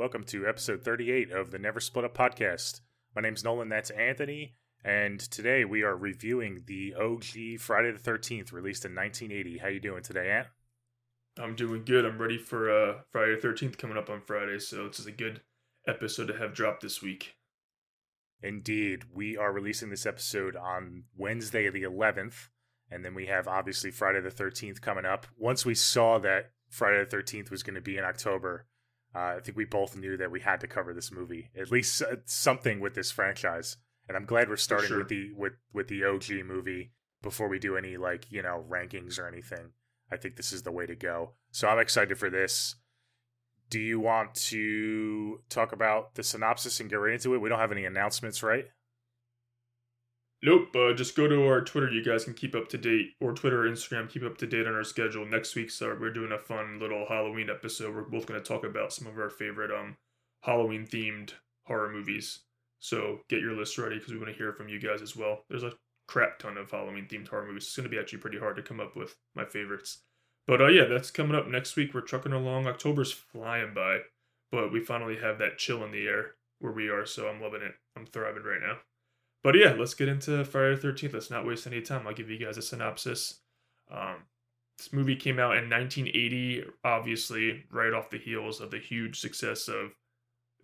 Welcome to episode 38 of the Never Split Up podcast. My name's Nolan, that's Anthony, and today we are reviewing the OG Friday the 13th, released in 1980. How you doing today, Ant? I'm doing good. I'm ready for uh, Friday the 13th coming up on Friday, so this is a good episode to have dropped this week. Indeed, we are releasing this episode on Wednesday the 11th, and then we have obviously Friday the 13th coming up. Once we saw that Friday the 13th was going to be in October, uh, I think we both knew that we had to cover this movie, at least uh, something with this franchise. And I'm glad we're starting sure. with the with with the OG movie before we do any like you know rankings or anything. I think this is the way to go. So I'm excited for this. Do you want to talk about the synopsis and get right into it? We don't have any announcements, right? Nope. Uh, just go to our Twitter. You guys can keep up to date, or Twitter or Instagram, keep up to date on our schedule. Next week, so we're doing a fun little Halloween episode. We're both going to talk about some of our favorite um Halloween themed horror movies. So get your list ready because we want to hear from you guys as well. There's a crap ton of Halloween themed horror movies. It's going to be actually pretty hard to come up with my favorites. But uh, yeah, that's coming up next week. We're trucking along. October's flying by, but we finally have that chill in the air where we are. So I'm loving it. I'm thriving right now. But yeah, let's get into Friday the 13th. Let's not waste any time. I'll give you guys a synopsis. Um, this movie came out in 1980, obviously, right off the heels of the huge success of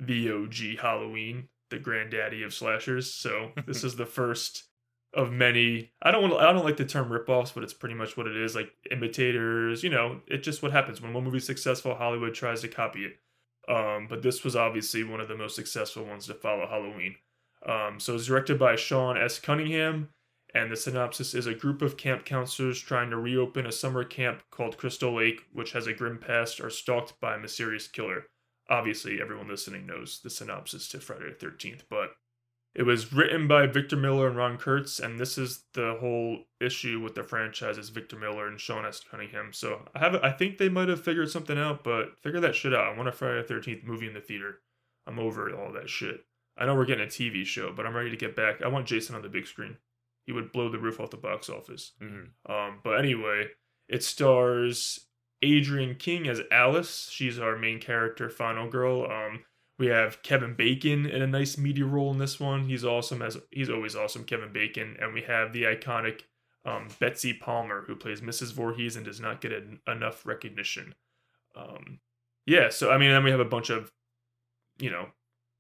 the OG Halloween, the granddaddy of slashers. So this is the first of many. I don't want. To, I don't like the term ripoffs, but it's pretty much what it is. Like imitators. You know, it's just what happens when one movie's successful. Hollywood tries to copy it. Um, but this was obviously one of the most successful ones to follow Halloween. Um, so it's directed by Sean S. Cunningham, and the synopsis is a group of camp counselors trying to reopen a summer camp called Crystal Lake, which has a grim past, are stalked by a mysterious killer. Obviously, everyone listening knows the synopsis to Friday the 13th, but it was written by Victor Miller and Ron Kurz, and this is the whole issue with the franchise is Victor Miller and Sean S. Cunningham. So I have, I think they might have figured something out, but figure that shit out. I want a Friday the 13th movie in the theater. I'm over all that shit. I know we're getting a TV show, but I'm ready to get back. I want Jason on the big screen. He would blow the roof off the box office. Mm-hmm. Um, but anyway, it stars Adrienne King as Alice. She's our main character, final girl. Um, we have Kevin Bacon in a nice meaty role in this one. He's awesome as he's always awesome, Kevin Bacon. And we have the iconic um, Betsy Palmer who plays Mrs. Voorhees and does not get en- enough recognition. Um, yeah, so I mean, then we have a bunch of, you know,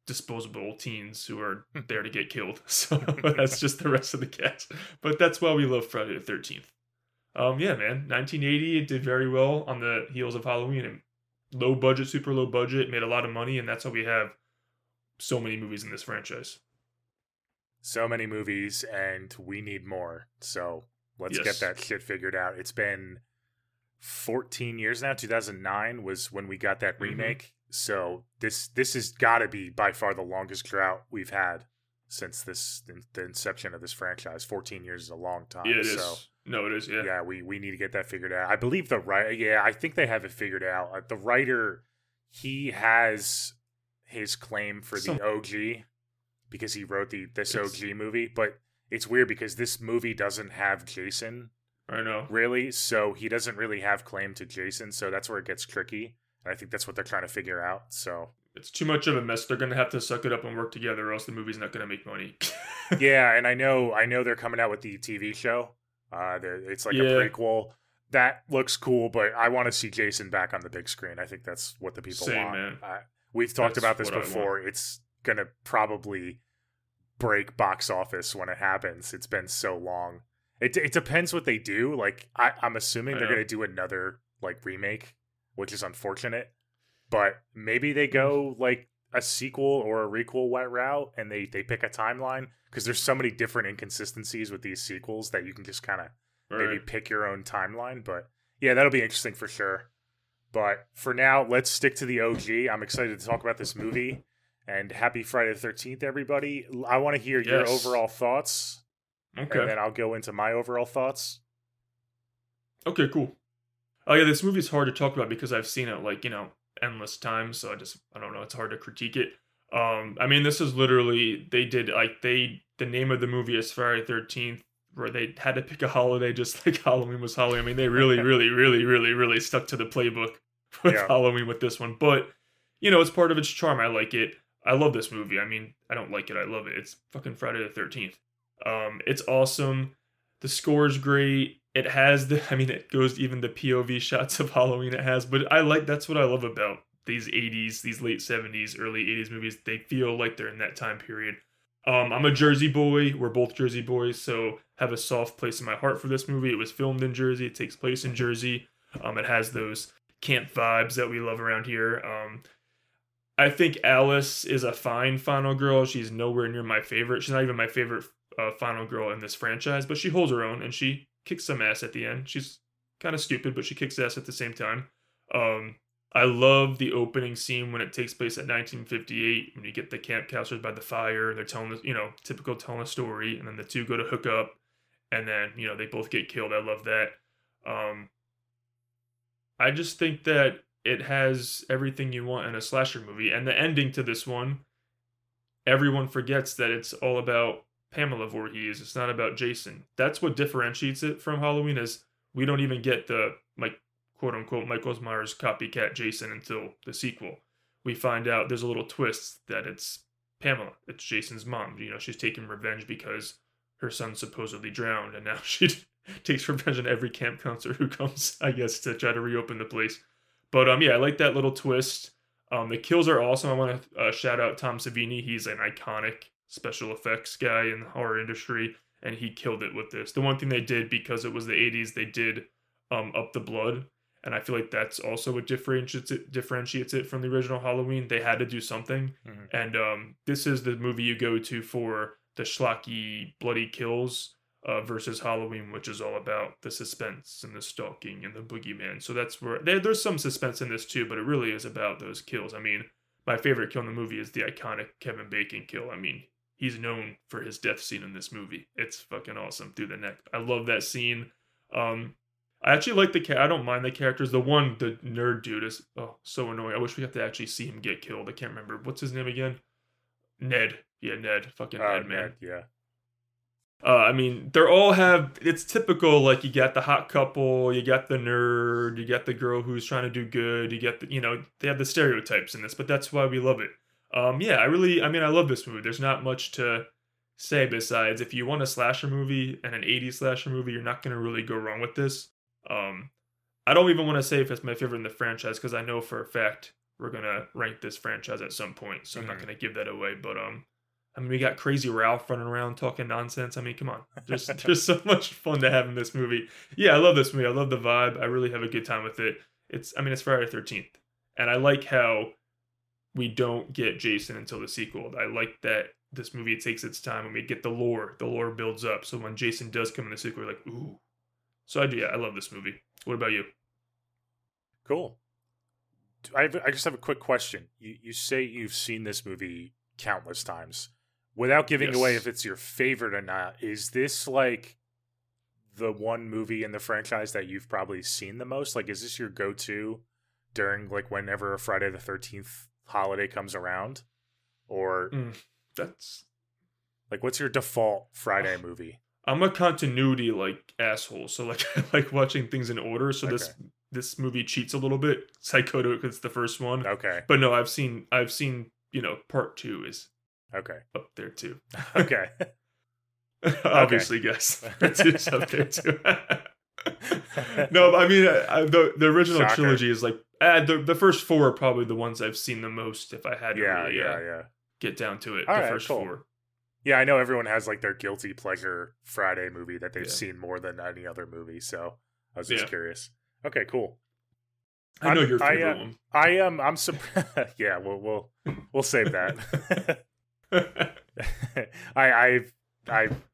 disposable teens who are there to get killed. So that's just the rest of the cast. But that's why we love Friday the Thirteenth. Um, yeah, man, 1980 it did very well on the heels of Halloween and low budget, super low budget, made a lot of money, and that's why we have so many movies in this franchise. So many movies, and we need more. So let's Yes. get that shit figured out. It's been 14 years now. 2009 was when we got that Mhm. remake. So this this has got to be by far the longest drought we've had since this the inception of this franchise. 14 years is a long time. Yeah, it is. so No, it is. Yeah. yeah, we we need to get that figured out. I believe the writer. Yeah, I think they have it figured out. Uh, the writer, he has his claim for Some- the OG because he wrote the this OG movie. But it's weird because this movie doesn't have Jason I know. really, so he doesn't really have claim to Jason. So that's where it gets tricky. I think that's what they're trying to figure out. So It's too much of a mess. They're gonna have to suck it up and work together, or else the movie's not gonna make money. yeah, and I know I know they're coming out with the TV show. Uh, it's like Yeah. a prequel. That looks cool, but I want to see Jason back on the big screen. I think that's what the people Same, want. Uh, we've talked That's about this what I want. before. It's gonna probably break box office when it happens. It's been so long. It it depends what they do. Like I, I'm assuming I they're know. gonna do another like remake, which is unfortunate. But maybe they go like a sequel or a requel wet route and they they pick a timeline because there's so many different inconsistencies with these sequels that you can just kind of maybe pick your own timeline. But yeah, that'll be interesting for sure. But for now, let's stick to the OG. I'm excited to talk about this movie. And happy Friday the 13th, everybody. I want to hear your overall thoughts, Okay. and then I'll go into my overall thoughts. Okay, cool. Oh yeah, this movie's hard to talk about because I've seen it like, you know, endless times, so I just I don't know, it's hard to critique it. Um I mean this is literally they did like they the name of the movie is Friday thirteenth, where they had to pick a holiday just like Halloween was Halloween. I mean they really, really, really, really, really stuck to the playbook with Yeah. Halloween with this one. But you know, it's part of its charm. I like it. I love this movie. I mean, I don't like it. I love it. It's fucking Friday the Thirteenth. Um, it's awesome. The score is great. It has the. I mean, it goes even the POV shots of Halloween. It has, but I like. That's what I love about these '80s, these late '70s, early '80s movies. They feel like they're in that time period. Um, I'm a Jersey boy. We're both Jersey boys, so have a soft place in my heart for this movie. It was filmed in Jersey. It takes place in Jersey. Um, it has those camp vibes that we love around here. Um, I think Alice is a fine final girl. She's nowhere near my favorite. She's not even my favorite uh, final girl in this franchise, but she holds her own and she kicks some ass at the end. She's kind of stupid, but she kicks ass at the same time. Um, I love the opening scene when it takes place at 1958 when you get the camp counselors by the fire and they're telling, the you know, typical telling a story, and then the two go to hook up, and then you know they both get killed. I love that. Um, I just think that it has everything you want in a slasher movie. And the ending to this one, everyone forgets that it's all about Pamela Voorhees. It's not about Jason. That's what differentiates it from Halloween is we don't even get the like quote unquote Michael Myers copycat Jason until the sequel. We find out there's a little twist that it's Pamela. It's Jason's mom. You know, she's taking revenge because her son supposedly drowned, and now she takes revenge on every camp counselor who comes, I guess, to try to reopen the place. But um, yeah, I like that little twist. Um, the kills are awesome. I want to uh, shout out Tom Savini. He's an iconic special effects guy in the horror industry, and he killed it with this. The one thing they did because it was the '80s, they did um, up the blood, and I feel like that's also what differentiates it differentiates it from the original Halloween. They had to do something, mm-hmm. and um, this is the movie you go to for the schlocky bloody kills uh, versus Halloween, which is all about the suspense and the stalking and the boogeyman. So that's where there, there's some suspense in this too, but it really is about those kills. I mean, my favorite kill in the movie is the iconic Kevin Bacon kill. I mean, he's known for his death scene in this movie. It's fucking awesome through the neck. I love that scene. Um, I actually like the cat. I don't mind the characters. The one, the nerd dude, is oh so annoying. I wish we got to actually see him get killed. I can't remember what's his name again. Ned. Yeah, Ned. Fucking uh, Ned, man. Ned, yeah. Uh, I mean, they're all have. It's typical. Like you got the hot couple, you got the nerd, you got the girl who's trying to do good. You get the, you know, they have the stereotypes in this, but that's why we love it. Um, yeah, I really, I mean, I love this movie. There's not much to say besides if you want a slasher movie and an 80s slasher movie, you're not gonna really go wrong with this. Um, I don't even want to say if it's my favorite in the franchise because I know for a fact we're gonna rank this franchise at some point, so mm-hmm. I'm not mm-hmm. gonna give that away. But um, I mean, we got Crazy Ralph running around talking nonsense. I mean, come on. There's there's so much fun to have in this movie. Yeah, I love this movie. I love the vibe. I really have a good time with it. It's I mean, it's Friday the 13th. And I like how we don't get Jason until the sequel. I like that this movie takes its time and we get the lore. The lore builds up. So when Jason does come in the sequel, we're like, ooh. So I do, yeah, I love this movie. What about you? Cool. I, have, I just have a quick question. You, you say you've seen this movie countless times without giving yes. away if it's your favorite or not, is this like the one movie in the franchise that you've probably seen the most? Like, is this your go to during like whenever a Friday the Thirteenth holiday comes around, or mm, that's like what's your default Friday movie? I'm a continuity like asshole, so like I like watching things in order. So okay. this this movie cheats a little bit. Psycho because it's the first one. Okay, but no, I've seen I've seen you know part two is Okay. Up there too. Okay. Obviously, yes. It's up there too. no, I mean I, the the original Shocker. trilogy is like uh, the the first four are probably the ones I've seen the most. If I had to yeah, really, yeah, uh, yeah, get down to it, All the right, first cool. four. Yeah, I know everyone has like their guilty pleasure Friday movie that they've yeah. seen more than any other movie. So I was just yeah. curious. Okay, cool. I know I'm, your favorite I, uh, one. I am. I'm surprised. yeah, we'll we'll we'll save that. I I've I've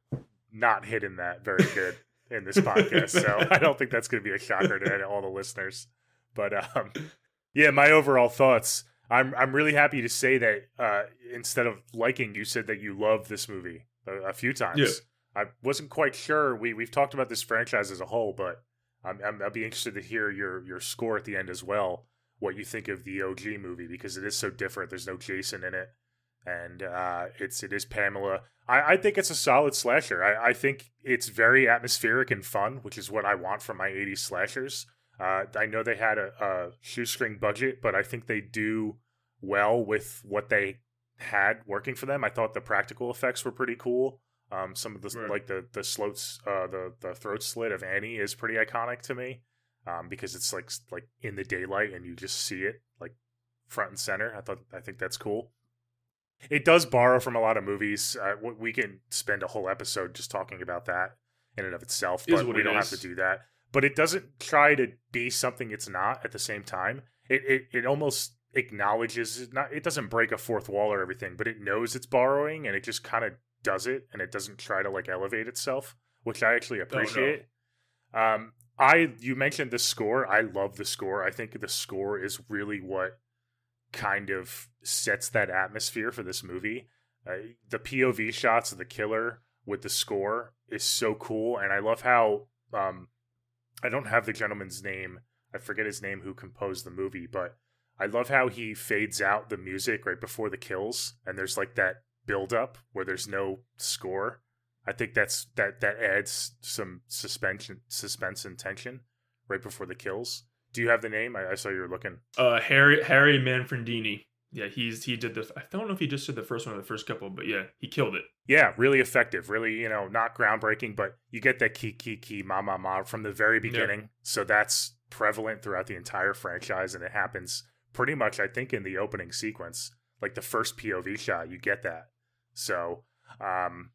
not hidden that very good in this podcast, so I don't think that's going to be a shocker to all the listeners. But um, yeah, my overall thoughts. I'm I'm really happy to say that uh, instead of liking, you said that you loved this movie a, a few times. Yeah. I wasn't quite sure. We we've talked about this franchise as a whole, but I'm, I'm I'll be interested to hear your your score at the end as well. What you think of the OG movie because it is so different. There's no Jason in it and uh, it's it is Pamela. I, I think it's a solid slasher. I, I think it's very atmospheric and fun, which is what I want from my '80s slashers. Uh, I know they had a, a shoestring budget, but I think they do well with what they had working for them. I thought the practical effects were pretty cool. Um, some of the Right. like the the sloats, uh, the the throat slit of Annie is pretty iconic to me, um, because it's like like in the daylight and you just see it like front and center. I thought I think that's cool. It does borrow from a lot of movies. Uh, we can spend a whole episode just talking about that in and of itself, but we don't have to do that. But it doesn't try to be something it's not at the same time. It it, it almost acknowledges it not it doesn't break a fourth wall or everything, but it knows it's borrowing and it just kind of does it and it doesn't try to like elevate itself, which I actually no. appreciate. Um I you mentioned the score. I love the score. I think the score is really what kind of sets that atmosphere for this movie. Uh, the POV shots of the killer with the score is so cool, and I love how um, I don't have the gentleman's name. I forget his name who composed the movie, but I love how he fades out the music right before the kills, and there's like that build up where there's no score. I think that's that that adds some suspension, suspense, and tension right before the kills. Do you have the name? I, I saw you were looking. Uh, Harry Harry Manfredini. Yeah, he's he did the. I don't know if he just did the first one or the first couple, but yeah, he killed it. Yeah, really effective. Really, you know, not groundbreaking, but you get that key, key, key, ma, ma, ma from the very beginning. So that's prevalent throughout the entire franchise, and it happens pretty much, I think, in the opening sequence. Like the first POV shot, you get that. So, um,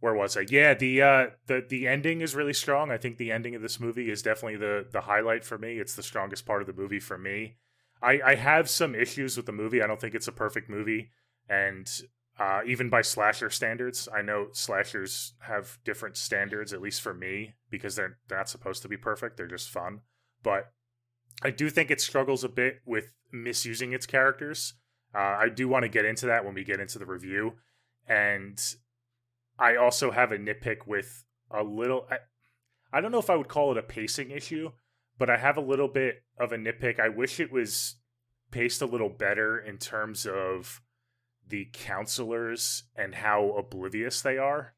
where was I? Yeah, the uh, the the ending is really strong. I think the ending of this movie is definitely the the highlight for me. It's the strongest part of the movie for me. I I have some issues with the movie. I don't think it's a perfect movie, and uh, even by slasher standards. I know slashers have different standards, at least for me, because they're, they're not supposed to be perfect. They're just fun. But I do think it struggles a bit with misusing its characters. Uh, I do want to get into that when we get into the review. And I also have a nitpick with a little. I, I don't know if I would call it a pacing issue, but I have a little bit of a nitpick. I wish it was paced a little better in terms of the counselors and how oblivious they are,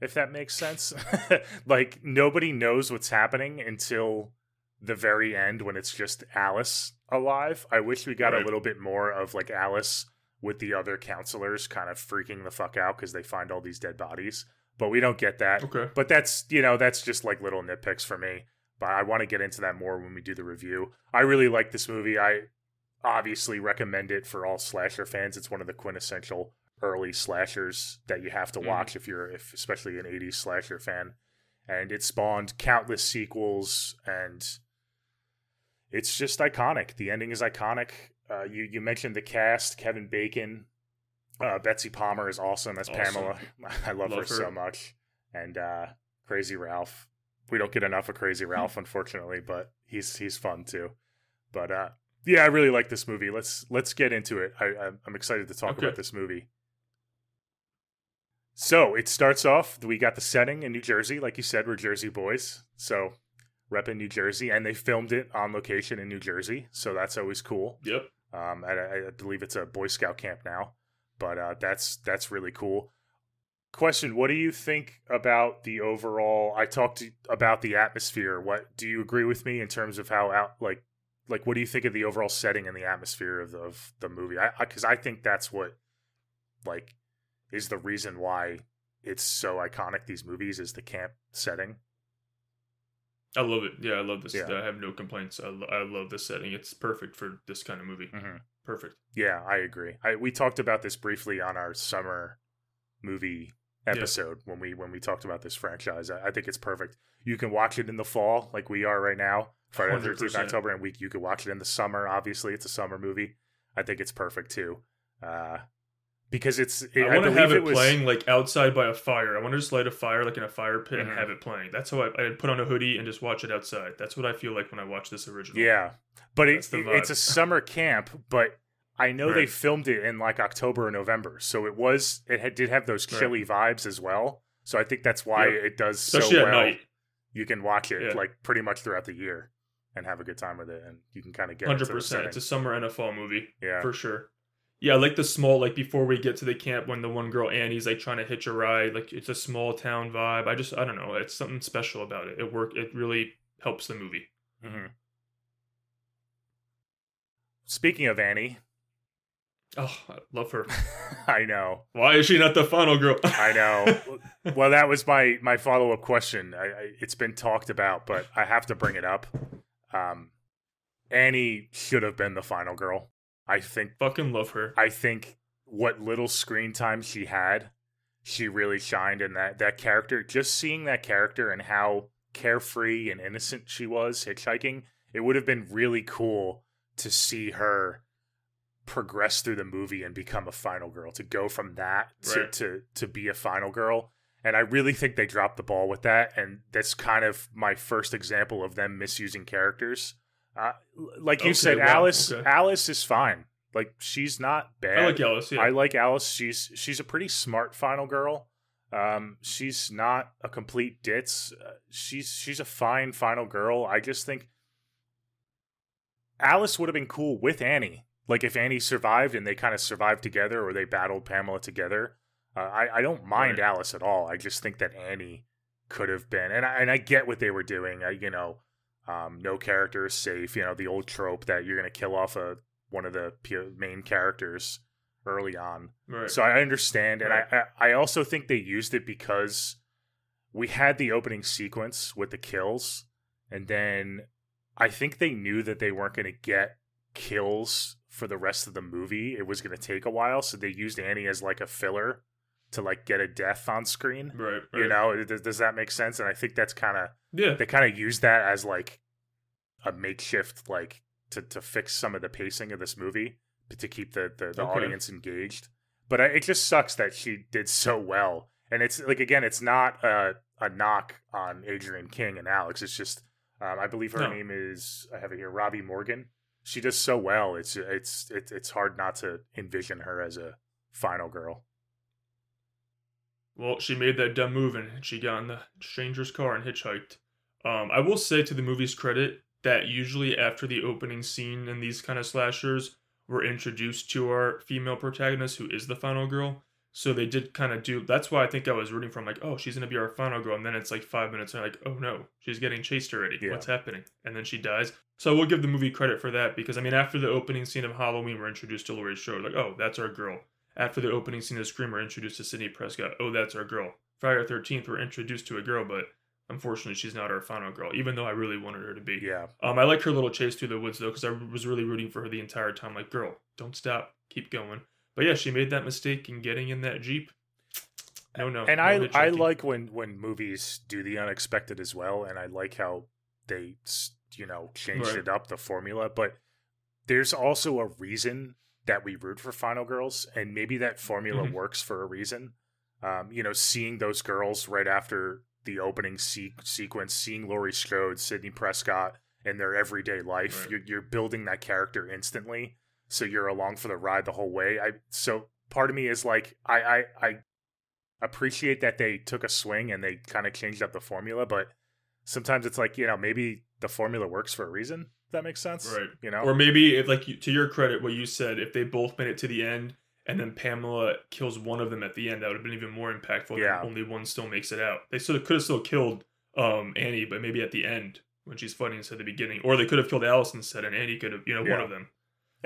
if that makes sense. like, nobody knows what's happening until the very end when it's just Alice alive. I wish we got Right. a little bit more of like Alice with the other counselors kind of freaking the fuck out because they find all these dead bodies. But we don't get that. Okay. But that's, you know, that's just like little nitpicks for me. But I want to get into that more when we do the review. I really like this movie. I obviously recommend it for all slasher fans. It's one of the quintessential early slashers that you have to Mhm. watch if you're if especially an 80s slasher fan. And it spawned countless sequels and it's just iconic. The ending is iconic. Uh, you you mentioned the cast, Kevin Bacon, uh, Betsy Palmer is awesome as Awesome. Pamela. I love, her, her. so much. And uh, Crazy Ralph. We don't get enough of Crazy Ralph, unfortunately, but he's he's fun too. But uh, yeah, I really like this movie. Let's let's get into it. I, I'm- I'm excited to talk Okay. about this movie. So it starts off. We got the setting in New Jersey, like you said, we're Jersey boys. So rep in New Jersey, and they filmed it on location in New Jersey. So that's always cool. Yep. Um, I, I believe it's a Boy Scout camp now, but uh, that's that's really cool. Question: What do you think about the overall? I talked about the atmosphere. What do you agree with me in terms of how out like like what do you think of the overall setting and the atmosphere of the, of the movie? I because I, think that's what like is the reason why it's so iconic. These movies is the camp setting. I love it. Yeah, I love this. Yeah. I have no complaints. I, lo- I love this setting. It's perfect for this kind of movie. Mm-hmm. Perfect. Yeah, I agree. I we talked about this briefly on our summer movie episode when we when we talked about this franchise. I, I think it's perfect. You can watch it in the fall, like we are right now, Friday the Thirteenth October, and we you could watch it in the summer. Obviously, it's a summer movie. I think it's perfect too, uh, because it's. It, I want to have it, was, playing like outside by a fire. I want to just light a fire like in a fire pit Mhm. and have it playing. That's how I, I'd put on a hoodie and just watch it outside. That's what I feel like when I watch this original. Yeah, but it, it- it's a summer camp, but. I know they filmed it in like October or November, so it was it had, did have those Right. chilly vibes as well. So I think that's why Yep. it does especially so well. night. you can watch it Yeah. like pretty much throughout the year and have a good time with it and you can kind of get hundred percent. It's a summer NFL movie yeah for sure. Yeah, I like the small like before we get to the camp when the one girl Annie's like trying to hitch a ride. Like it's a small town vibe. I just I don't know. It's something special about it. It work. It really helps the movie. Mhm. speaking of annie Oh, I love her. I know. Why is she not the final girl? I know. well, that was my my follow up question. I, I, it's been talked about, but I have to bring it up. Um, Annie should have been the final girl. I think. Fucking love her. I think what little screen time she had, she really shined in that that character. Just seeing that character and how carefree and innocent she was hitchhiking, it would have been really cool to see her progress through the movie and become a final girl to go from that to, Right. to to be a final girl and i really think they dropped the ball with that and that's kind of my first example of them misusing characters uh, like you Okay, said wow, alice okay. alice is fine like she's not bad I like Alice. Yeah. I like Alice. She's she's a pretty smart final girl. Um, she's not a complete ditz. Uh, she's she's a fine final girl. I just think Alice would have been cool with Annie. Like if Annie survived and they kind of survived together, or they battled Pamela together. Uh, I I don't mind Right. Alice at all. I just think that Annie could have been, and I and I get what they were doing. I, you know, um, no character is safe. You know, the old trope that you're gonna kill off a one of the main characters early on. right. So I understand, and Right. I, I I also think they used it because we had the opening sequence with the kills, and then I think they knew that they weren't going to get kills for the rest of the movie. It was going to take a while, so they used Annie as like a filler to like get a death on screen. right. You know, does, does that make sense? And I think that's kind of Yeah. they kind of used that as like a makeshift like to to fix some of the pacing of this movie to keep the the, the Okay. audience engaged but I, it just sucks that she did so well and it's like again it's not a, a knock on adrienne king and alex it's just um, i believe her No. name is i have it here robbie morgan she does so well it's it's it's hard not to envision her as a final girl Well, she made that dumb move and she got in the stranger's car and hitchhiked. Um, I will say to the movie's credit that usually after the opening scene in these kind of slashers, we're introduced to our female protagonist who is the final girl. So they did kind of do. That's why I think I was rooting for. Like, oh, she's gonna be our final girl, and then it's like five minutes, and I'm like, oh no, she's getting chased already. Yeah. What's happening? And then she dies. So I will give the movie credit for that because I mean, after the opening scene of Halloween, we're introduced to Laurie Strode. Like, oh, that's our girl. After the opening scene of Scream, we're introduced to Sidney Prescott. Oh, that's our girl. Friday the 13th, we're introduced to a girl, but unfortunately, she's not our final girl, even though I really wanted her to be. yeah Um, I like her little chase through the woods, though, because I was really rooting for her the entire time. Like, girl, don't stop. Keep going. But yeah, she made that mistake in getting in that Jeep. No, no. and no I I like when when movies do the unexpected as well, and I like how they you know changed Right. it up the formula. But there's also a reason that we root for Final Girls, and maybe that formula Mhm. works for a reason. Um, you know, seeing those girls right after the opening se- sequence, seeing Laurie Strode, Sidney Prescott in their everyday life, Right. you're, you're building that character instantly, so you're along for the ride the whole way. I so part of me is like I I, I appreciate that they took a swing and they kind of changed up the formula, but sometimes it's like you know maybe the formula works for a reason. If that makes sense, Right. You know, Or maybe, if like you, to your credit, what you said, if they both made it to the end and then Pamela kills one of them at the end, that would have been even more impactful. Yeah. Only one still makes it out. They sort of could have still killed um, Annie, but maybe at the end when she's fighting instead of the beginning, or they could have killed Allison instead, and Annie could have, you know, one of them.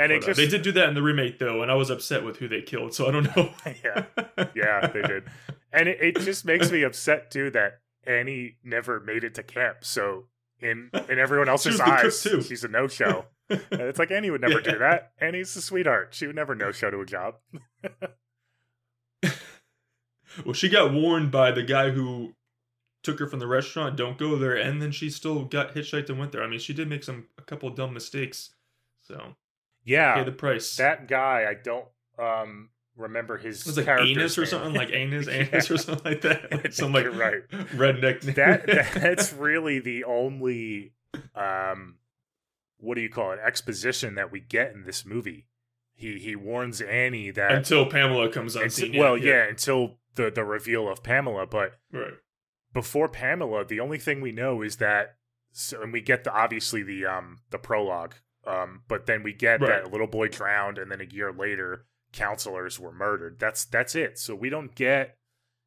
And it uh, just they did do that in the remake though, and I was upset with who they killed, so I don't know. Yeah. Yeah, they did. and it, it just makes me upset too that Annie never made it to camp. So in in everyone else's eyes, she's a no show. And it's like Annie would never Yeah. do that. Annie's a sweetheart. She would never no show to a job. well, she got warned by the guy who took her from the restaurant, "Don't go there," and then she still got hitchhiked and went there. I mean, she did make some a couple of dumb mistakes, so Yeah, pay the price. that guy. I don't um remember his. it was like anus or name. something, like anus, Yeah. anus or something like that. Like some like right. redneck name. that that's really the only um what do you call it exposition that we get in this movie he he warns annie that until Pamela comes on scene. well yeah. until the the reveal of pamela but right. before pamela the only thing we know is that so and we get the obviously the um the prologue um but then we get Right. that little boy drowned and then a year later counselors were murdered that's that's it so we don't get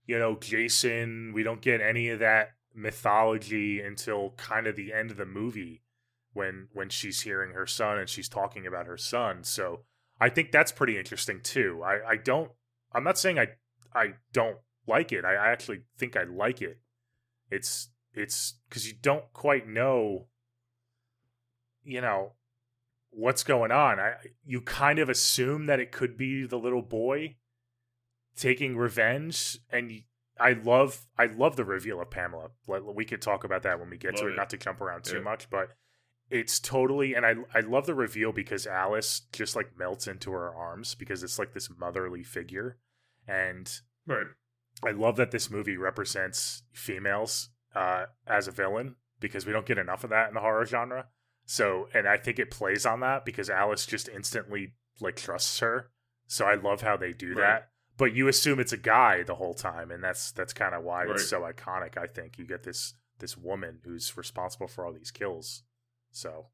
you know jason we don't get any of that mythology until kind of the end of the movie when when she's hearing her son and she's talking about her son so I think that's pretty interesting too. I, I don't I'm not saying I I don't like it. I, I actually think I like it. It's it's because you don't quite know you know what's going on. I you kind of assume that it could be the little boy taking revenge and I love I love the reveal of Pamela. We could talk about that when we get Love to it, it. not to jump around too Yeah. much, but it's totally and I I love the reveal because Alice just like melts into her arms because it's like this motherly figure. And Right. I love that this movie represents females uh, as a villain because we don't get enough of that in the horror genre. So, and I think it plays on that because Alice just instantly like trusts her. So I love how they do Right. that. But you assume it's a guy the whole time, and that's that's kind of why Right. it's so iconic. I think you get this this woman who's responsible for all these kills. So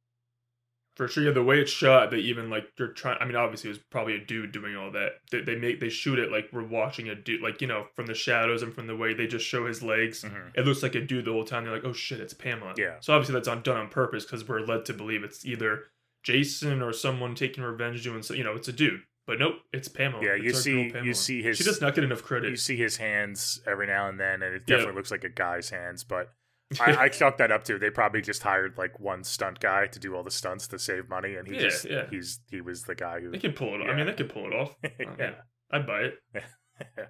For sure, yeah. The way it's shot, they even like you're trying. I mean, obviously, it was probably a dude doing all that. They, they make they shoot it like we're watching a dude, like you know, from the shadows and from the way they just show his legs. mhm. It looks like a dude the whole time. They're like, oh shit, it's Pamela. Yeah. So obviously that's on, done on purpose because we're led to believe it's either Jason or someone taking revenge doing so. You know, it's a dude. But nope, it's Pamela. yeah, It's you our see Pamela. you see his She does not get enough credit. you see his hands every now and then, and it definitely looks like a guy's hands, but I, I chalk that up to they probably just hired like one stunt guy to do all the stunts to save money, and he Yeah, just yeah. he's he was the guy who they can pull it. off. I mean, they can pull it off. Uh, yeah. I'd buy it.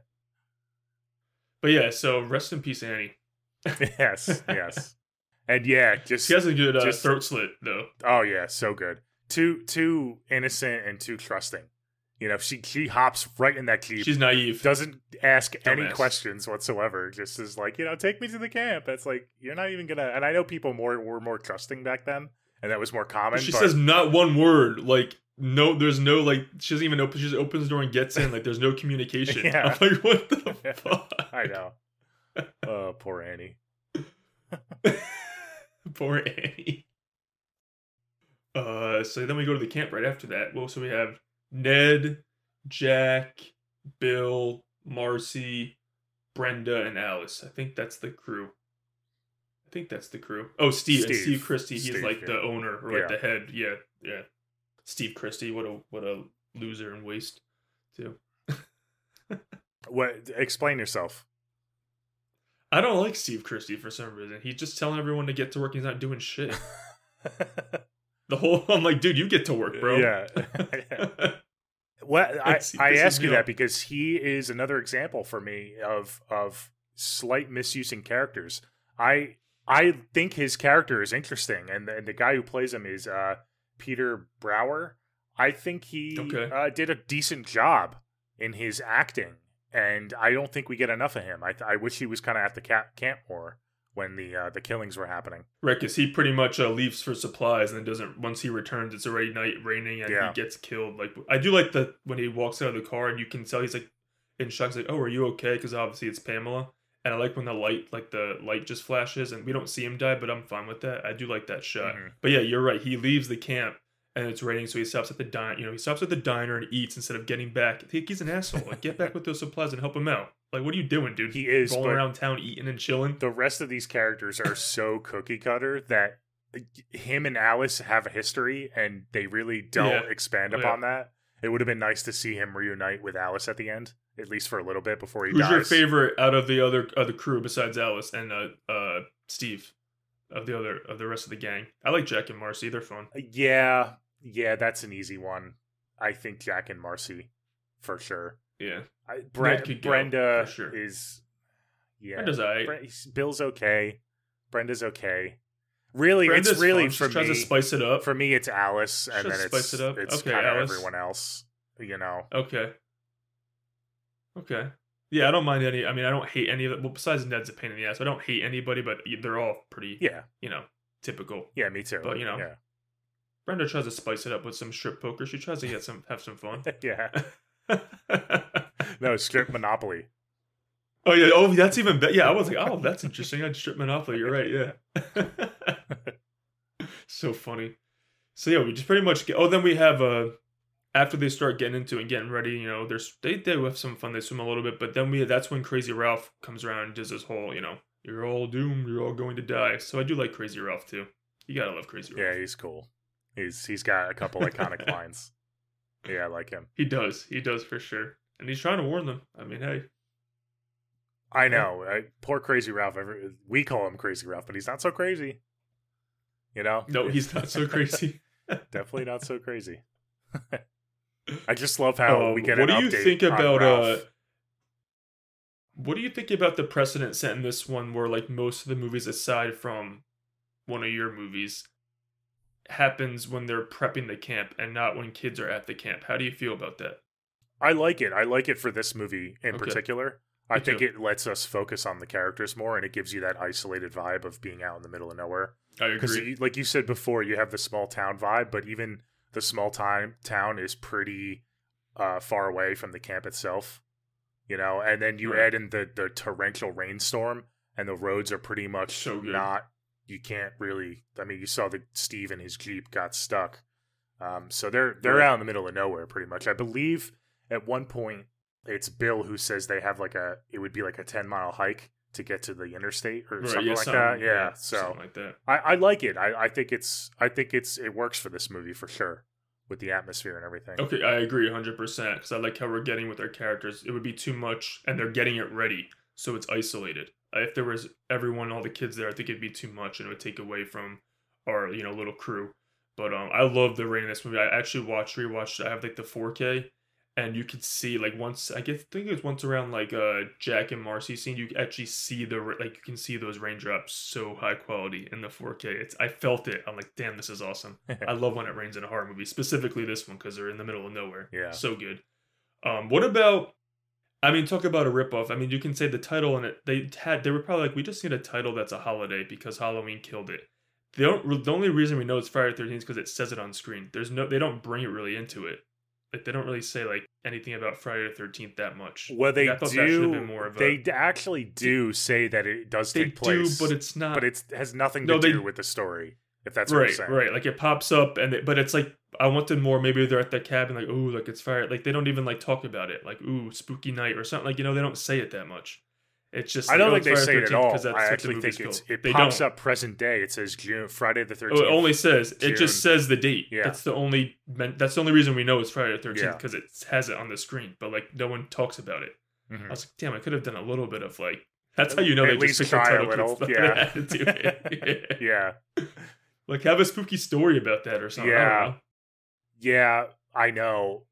But yeah, so rest in peace, Annie. yes yes and yeah just She has a good uh, just- throat slit though. oh yeah so good too too innocent and too trusting you know she she hops right in that jeep She's naive. doesn't ask any questions whatsoever just is like you know take me to the camp it's like you're not even gonna and i know people more were more trusting back then and that was more common she but- says not one word. Like no, there's no like she doesn't even open. She just opens the door and gets in. Like there's no communication. Yeah. I'm like what the fuck? I know. Oh, poor Annie. Poor Annie. Uh, so then we go to the camp right after that. Well, so we have Ned, Jack, Bill, Marcy, Brenda, and Alice. I think that's the crew. I think that's the crew. Oh, Steve, Steve. Steve Christie. He's Steve, like yeah. the owner or like Yeah. the head. Yeah, yeah. Steve Christie. What a what a loser and waste. Too. What? Explain yourself. I don't like Steve Christie for some reason. He's just telling everyone to get to work. He's not doing shit. The whole I'm like, dude, you get to work, bro. Yeah. Well, I, I ask you that because he is another example for me of of slight misusing characters. I I think his character is interesting, and, and the guy who plays him is uh, Peter Brouwer. I think he Okay. uh, did a decent job in his acting, and I don't think we get enough of him. I I wish he was kind of at the ca- camp more when the uh, the killings were happening. Right, because he pretty much uh, leaves for supplies and then doesn't. Once he returns, it's already night, raining, and Yeah. he gets killed. Like I do like the when he walks out of the car and you can tell he's like in shock. He's like, "Oh, are you okay?" Because obviously it's Pamela. And I like when the light, like the light, just flashes, and we don't see him die, but I'm fine with that. I do like that shot. Mhm. But yeah, you're right. He leaves the camp and it's raining, so he stops at the diner. You know, he stops at the diner and eats instead of getting back. He's an asshole. Like, get back with those supplies and help him out. Like, what are you doing, dude? He is, rolling around town eating and chilling. the rest of these characters are so cookie cutter that him and Alice have a history and they really don't Yeah. expand Oh, yeah. upon that. It would have been nice to see him reunite with Alice at the end, at least for a little bit before he Who's dies. your favorite out of the other of the crew besides Alice and uh, uh Steve? Of the other of the rest of the gang, I like Jack and Marcy. They're fun. Uh, yeah, yeah, that's an easy one. I think Jack and Marcy, for sure. Yeah, I, Bre- go, Brenda for sure. is, yeah. Brenda's alright. Bre- Bill's okay. Brenda's okay. Really, Brenda's it's really fun. for she tries me. to spice it up. for me, it's Alice, and then spice it's it up. it's Okay, kind of everyone else. You know, Okay. Okay. Yeah, I don't mind any. I mean, I don't hate any of it. Well, besides Ned's a pain in the ass. I don't hate anybody, but they're all pretty, yeah, you know, typical. yeah, me too. But, you know. yeah, Brenda tries to spice it up with some strip poker. She tries to get some have some fun. yeah. No, strip Monopoly. Oh yeah. Oh, that's even better. Yeah, I was like, oh, that's interesting. I'd strip Monopoly. You're right. Yeah. so funny. So yeah, we just pretty much get. Oh, then we have uh after they start getting into and getting ready. You know, there's they they have some fun. They swim a little bit, but then we that's when Crazy Ralph comes around and does this whole you know you're all doomed. You're all going to die. So I do like Crazy Ralph too. You gotta love Crazy Ralph. Yeah, he's cool. He's he's got a couple iconic lines. Yeah, I like him. He does. He does for sure. And he's trying to warn them. I mean, hey. I know. I, poor Crazy Ralph. Every, we call him Crazy Ralph, but he's not so crazy. You know? No, he's not so crazy. Definitely not so crazy. I just love how Um, we get what do you think about uh what do you think about the precedent set in this one where like most of the movies aside from one of your movies happens when they're prepping the camp and not when kids are at the camp how do you feel about that I like it. I like it for this movie in Okay. particular. I Me think too. it lets us focus on the characters more, and it gives you that isolated vibe of being out in the middle of nowhere. i Because, agree like you said before, you have the small town vibe, but even the small time town is pretty uh, far away from the camp itself. You know, and then you Right. add in the the torrential rainstorm, and the roads are pretty much So not. You can't really. I mean, you saw that Steve and his jeep got stuck. Um, so they're they're Right. out in the middle of nowhere, pretty much. I believe at one point it's Bill who says they have like a it would be like a ten mile hike to get to the interstate or Right, something yeah, like something- that. Yeah, so something like that I, I like it. I, I think it's I think it's it works for this movie for sure with the atmosphere and everything. okay i agree 100% because i like how we're getting with our characters it would be too much and they're getting it ready so it's isolated Uh, if there was everyone all the kids there i think it'd be too much and it would take away from our you know little crew but um i love the rain in this movie i actually watched rewatched i have like the 4k and you could see like once i guess think it was once around like uh jack and marcy scene you actually see the like you can see those raindrops so high quality in the 4k it's i felt it i'm like damn this is awesome I love when it rains in a horror movie, specifically this one because they're in the middle of nowhere. Yeah. so good. Um, what about? I mean, talk about a ripoff. I mean, you can say the title and it. They had. They were probably like, we just need a title that's a holiday because Halloween killed it. They don't. The only reason we know it's Friday the Thirteenth is because it says it on screen. There's no. They don't bring it really into it. Like they don't really say like anything about Friday the Thirteenth that much. Well, they Like, that do. of a- they actually do say that it does They take place, do, but it's not. but it has nothing No, to they- do with the story. If that's what right, you're saying, right. Like it pops up, and it, but it's like I wanted more. Maybe they're at the cabin, like ooh, like it's fire. Like they don't even like talk about it, like ooh, spooky night or something. Like you know, they don't say it that much. It's just I don't like, think oh, they say it at all. that's I actually think it's it They pops don't. up present day. It says June Friday the Oh, thirteenth. it only says it just says the date. Yeah. That's the only that's the only reason we know it's Friday the thirteenth Yeah. because it has it on the screen, but like no one talks about it. Mhm. I was like, damn, I could have done a little bit of like. That's how you know At they least just picked a little, yeah. they had to do it. yeah, Like have a spooky story about that or something. Yeah. know. yeah, I know.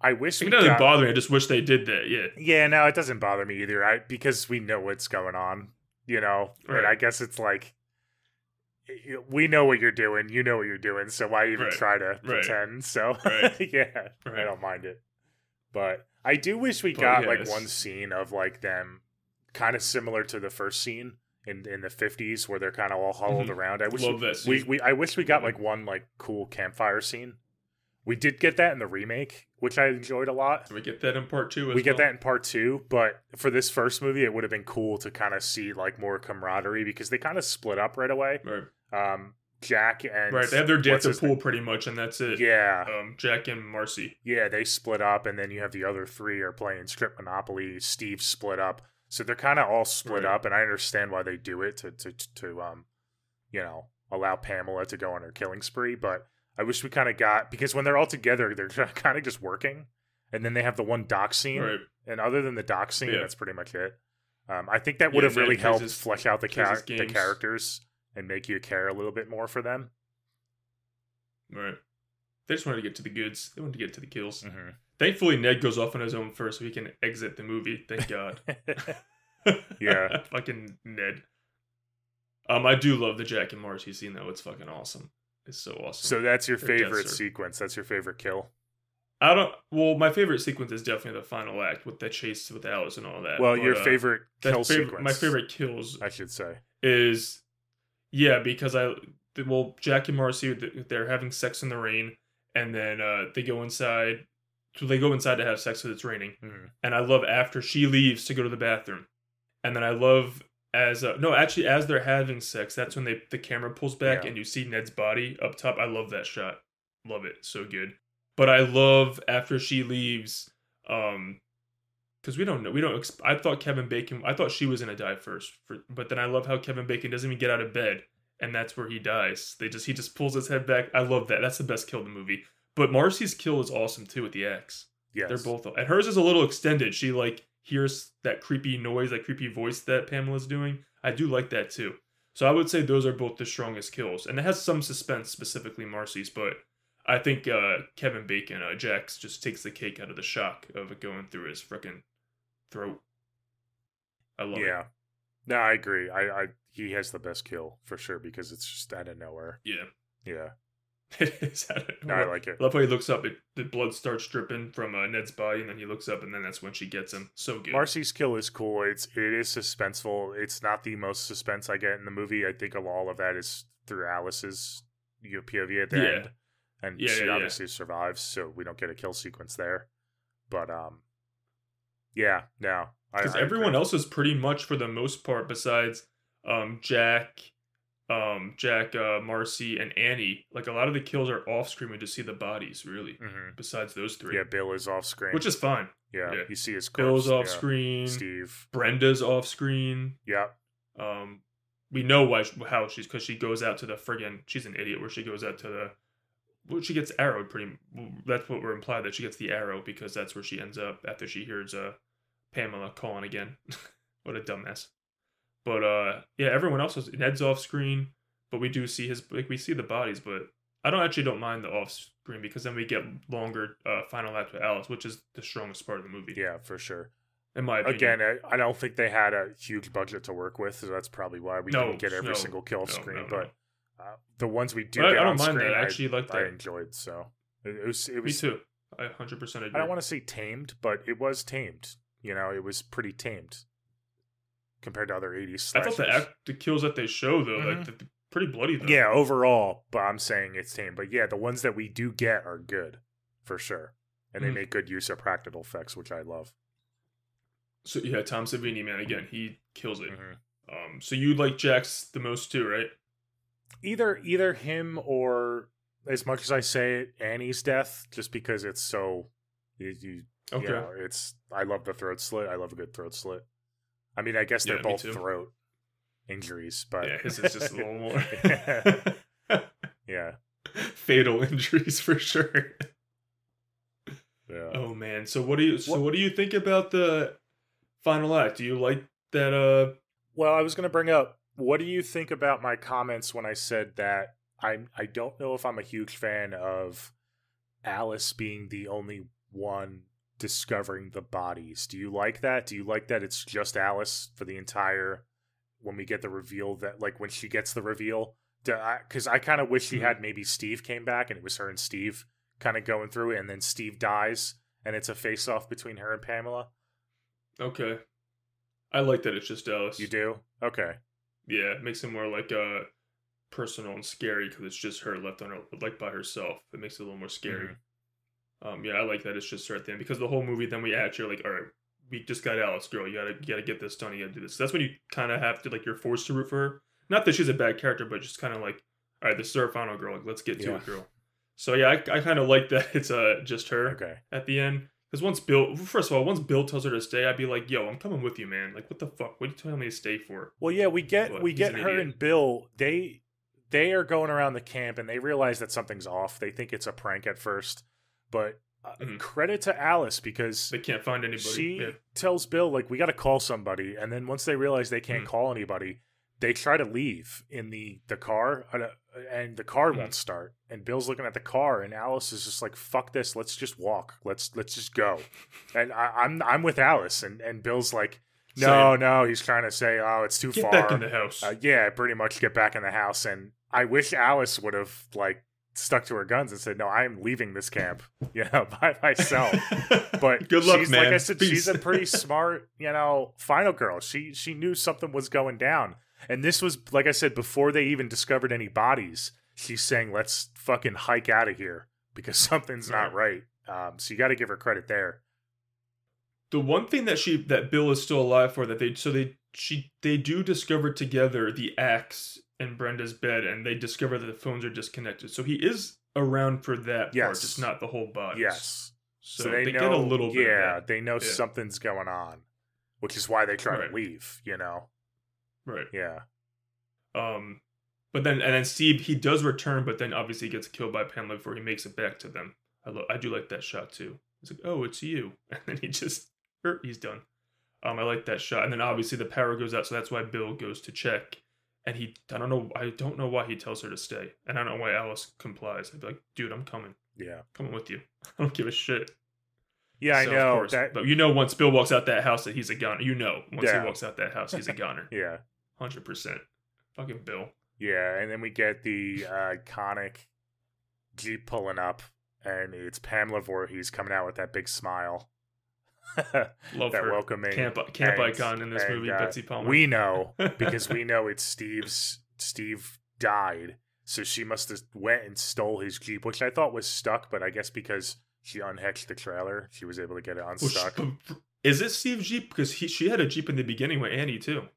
I wish It doesn't got- bother me. I just wish they did that. Yeah. Yeah, no, it doesn't bother me either. I because we know what's going on, you know. Right. And I guess it's like we know what you're doing, you know what you're doing, so why even Right. try to pretend? So Right. yeah, I don't mind it. But I do wish we But got yeah, like one scene of like them kind of similar to the first scene in in the 50s where they're kind of all huddled Mhm. around. I wish Love we, that we, we I wish we got like one like cool campfire scene. We did get that in the remake, which I enjoyed a lot we get that in part two as we get well? that in part two, but for this first movie, it would have been cool to kind of see like more camaraderie because they kind of split up right away. Right. Um, Jack and Right. They have their day at pool pretty much, and that's it. Yeah, Um, Jack and Marcy. yeah, they split up, and then you have the other three are playing Strip Monopoly. Steve split up, so they're kind of all split Right. up, and I understand why they do it to to to um, you know, allow Pamela to go on her killing spree. But I wish we kind of got because when they're all together, they're kind of just working, and then they have the one dock scene. Right. and other than the dock scene, Yeah. that's pretty much it. Um, I think that Yeah, would have really helped his- flesh out the, the characters and make you care a little bit more for them. Right. They just wanted to get to the goods. They wanted to get to the kills. Mm-hmm. Thankfully, Ned goes off on his own first, so he can exit the movie. Thank God. Yeah. fucking Ned. Um, I do love the Jack and Marcy scene though. It's fucking awesome. It's so awesome. so that's your Or favorite sequence. That's your favorite kill. I don't. Well, my favorite sequence is definitely the final act with the chase with Alice and all that. Well, but, your uh, favorite kill favorite- sequence. My favorite kills I should say. is, yeah, because I well, Jack and Marcy they're having sex in the rain, and then uh, they go inside. So they go inside to have sex because it's raining, Mhm. and I love after she leaves to go to the bathroom, and then I love as uh, no actually as they're having sex that's when they the camera pulls back Yeah. and you see Ned's body up top. I love that shot, love it so good. But I love after she leaves, um, because we don't know we don't. Exp- I thought Kevin Bacon. I thought she was gonna die first, for, but then I love how Kevin Bacon doesn't even get out of bed and that's where he dies. They just he just pulls his head back. I love that. That's the best kill in the movie. But Marcy's kill is awesome too with the axe. yeah They're both and hers is a little extended. She like hears that creepy noise, that creepy voice that Pamela's doing. I do like that too. So I would say those are both the strongest kills, and it has some suspense, specifically Marcy's. But I think uh, Kevin Bacon, uh, Jack's, just takes the cake out of the shock of it going through his freaking throat. I love yeah. it. Yeah. No, I agree. I, I he has the best kill for sure because it's just out of nowhere. Yeah, Yeah. it is. I don't No. I like it. I love how he looks up. It, the blood starts dripping from uh, Ned's body, and then he looks up, and then that's when she gets him. So good. Marcy's kill is cool. It's it is suspenseful. It's not the most suspense I get in the movie. I think all of that is through Alice's POV at the Yeah. end, and Yeah, she yeah, obviously survives, so we don't get a kill sequence there. But um, yeah, no, I- because everyone agree. else is pretty much for the most part besides um jack um jack uh marcy and annie like a lot of the kills are off screen we just see the bodies really Mhm. besides those three Yeah, Bill is off screen. which is fine yeah, yeah. you see his corpse. bill's off yeah. screen Steve. brenda's off screen Yeah, um we know why how she's because she goes out to the friggin she's an idiot where she goes out to the well, she gets arrowed pretty that's what we're implied that she gets the arrow because that's where she ends up after she hears uh pamela calling again what a dumbass but uh yeah everyone else is ned's off screen but we do see his like we see the bodies but i don't actually don't mind the off screen because then we get longer uh final act with alice which is the strongest part of the movie yeah, for sure. in my opinion Again, I, I don't think they had a huge budget to work with, so that's probably why we No, didn't get every no, single kill no, screen. but uh, the ones we do I- I don't on mind screen, that. I actually like that. I enjoyed. So it, it was. It me too i 100% agree I don't want to say tamed, but it was tamed. You know, it was pretty tamed compared to other '80s. I thought the act, the kills that they show though, like Mhm. the, the- pretty bloody though. Yeah, overall, but I'm saying it's tame. But yeah, the ones that we do get are good for sure, and they Mhm. make good use of practical effects, which I love. So yeah, Tom Savini, man, again, he kills it. Mhm. Um, so you like Jack's the most too, right? Either either him or, as much as I say it, Annie's death, just because it's so. You, you, Okay. you know, it's. I love the throat slit. I love a good throat slit. I mean, I guess they're Yeah, both throat injuries, but yeah, his is just a little more yeah, fatal injuries for sure. yeah. Oh man, so what do you so What- what do you think about the final act? Do you like that? Uh, Well, I was going to bring up what do you think about my comments when I said that I I don't know if I'm a huge fan of Alice being the only one discovering the bodies. Do you like that? Do you like that it's just Alice for the entire when we get the reveal that like when she gets the reveal? Because I, kind of wish she Mhm. had maybe Steve came back and it was her and Steve kind of going through it, and then Steve dies and it's a face off between her and Pamela. okay, I like that it's just Alice. You do? Okay. Yeah, it makes it more like uh personal and scary because it's just her left on her like by herself. It makes it a little more scary. Um, yeah, I like that it's just her at the end because the whole movie then we actually are like, all right, we just got Alice, girl. You gotta you gotta get this done. You gotta do this. that's when you kind of have to like you're forced to root for her. Not that she's a bad character, but just kind of like, all right, this is our final girl. Like, let's get to Yeah. it, girl. So yeah, I, I kind of like that it's uh just her Okay. at the end. Because once Bill, first of all, once Bill tells her to stay, I'd be like, "Yo, I'm coming with you, man. Like, what the fuck? What are you telling me to stay for?" Well, yeah, we get But we get an her idiot. and Bill. They they are going around the camp and they realize that something's off. They think it's a prank at first, but uh, Mhm. credit to Alice because They can't find anybody. she yeah. tells Bill like we got to call somebody, and then once they realize they can't Mhm. call anybody, they try to leave in the the car, uh, and the car Mhm. won't start. And Bill's looking at the car, and Alice is just like, "Fuck this, let's just walk. Let's let's just go." and I, I'm I'm with Alice, and and Bill's like, "No, no," he's trying to say, "Oh, it's too Get far." back in the house. uh, yeah, pretty much get back in the house. And I wish Alice would have like stuck to her guns and said, "No, I am leaving this camp, you know, by myself." But good luck, she's, man. Like I said, she's a pretty smart, you know, final girl. She she knew something was going down, and this was like I said before they even discovered any bodies. She's saying, "Let's fucking hike out of here because something's not right." Um, so you got to give her credit there. the one thing that she that Bill is still alive for that they so they she they do discover together the axe in Brenda's bed and they discover that the phones are disconnected. So he is around for that part, Yes. just not the whole body. Yes. So, So, they, they, know, get a little bit. Yeah, of that. they know Yeah. something's going on, which is why they try Right. to leave. You know. right. Yeah. Um, But then and then Steve he does return, but then obviously gets killed by Pamela before he makes it back to them. I lo- I do like that shot too. It's like, oh, it's you, and then he just er, he's done. Um, I like that shot, and then obviously the power goes out, so that's why Bill goes to check, and he I don't know I don't know why he tells her to stay, and I don't know why Alice complies. I'd be like, dude, I'm coming, Yeah. coming with you. I don't give a shit. Yeah, So, I of know course, that. but you know, once Bill walks out that house, that he's a goner. You know, once Yeah. he walks out that house, he's a goner. Yeah. hundred percent. Fucking Bill. Yeah, and then we get the uh, iconic Jeep pulling up, and it's Pamela Voorhees coming out with that big smile. Love that welcoming Camp camp and- icon in this and, movie, uh, Betsy Palmer. We know because we know it's Steve's. Steve died, so she must have went and stole his Jeep, which I thought was stuck, but I guess because she unhitched the trailer, she was able to get it Well, unstuck. Is it Steve's Jeep? Because he she had a Jeep in the beginning with Annie too.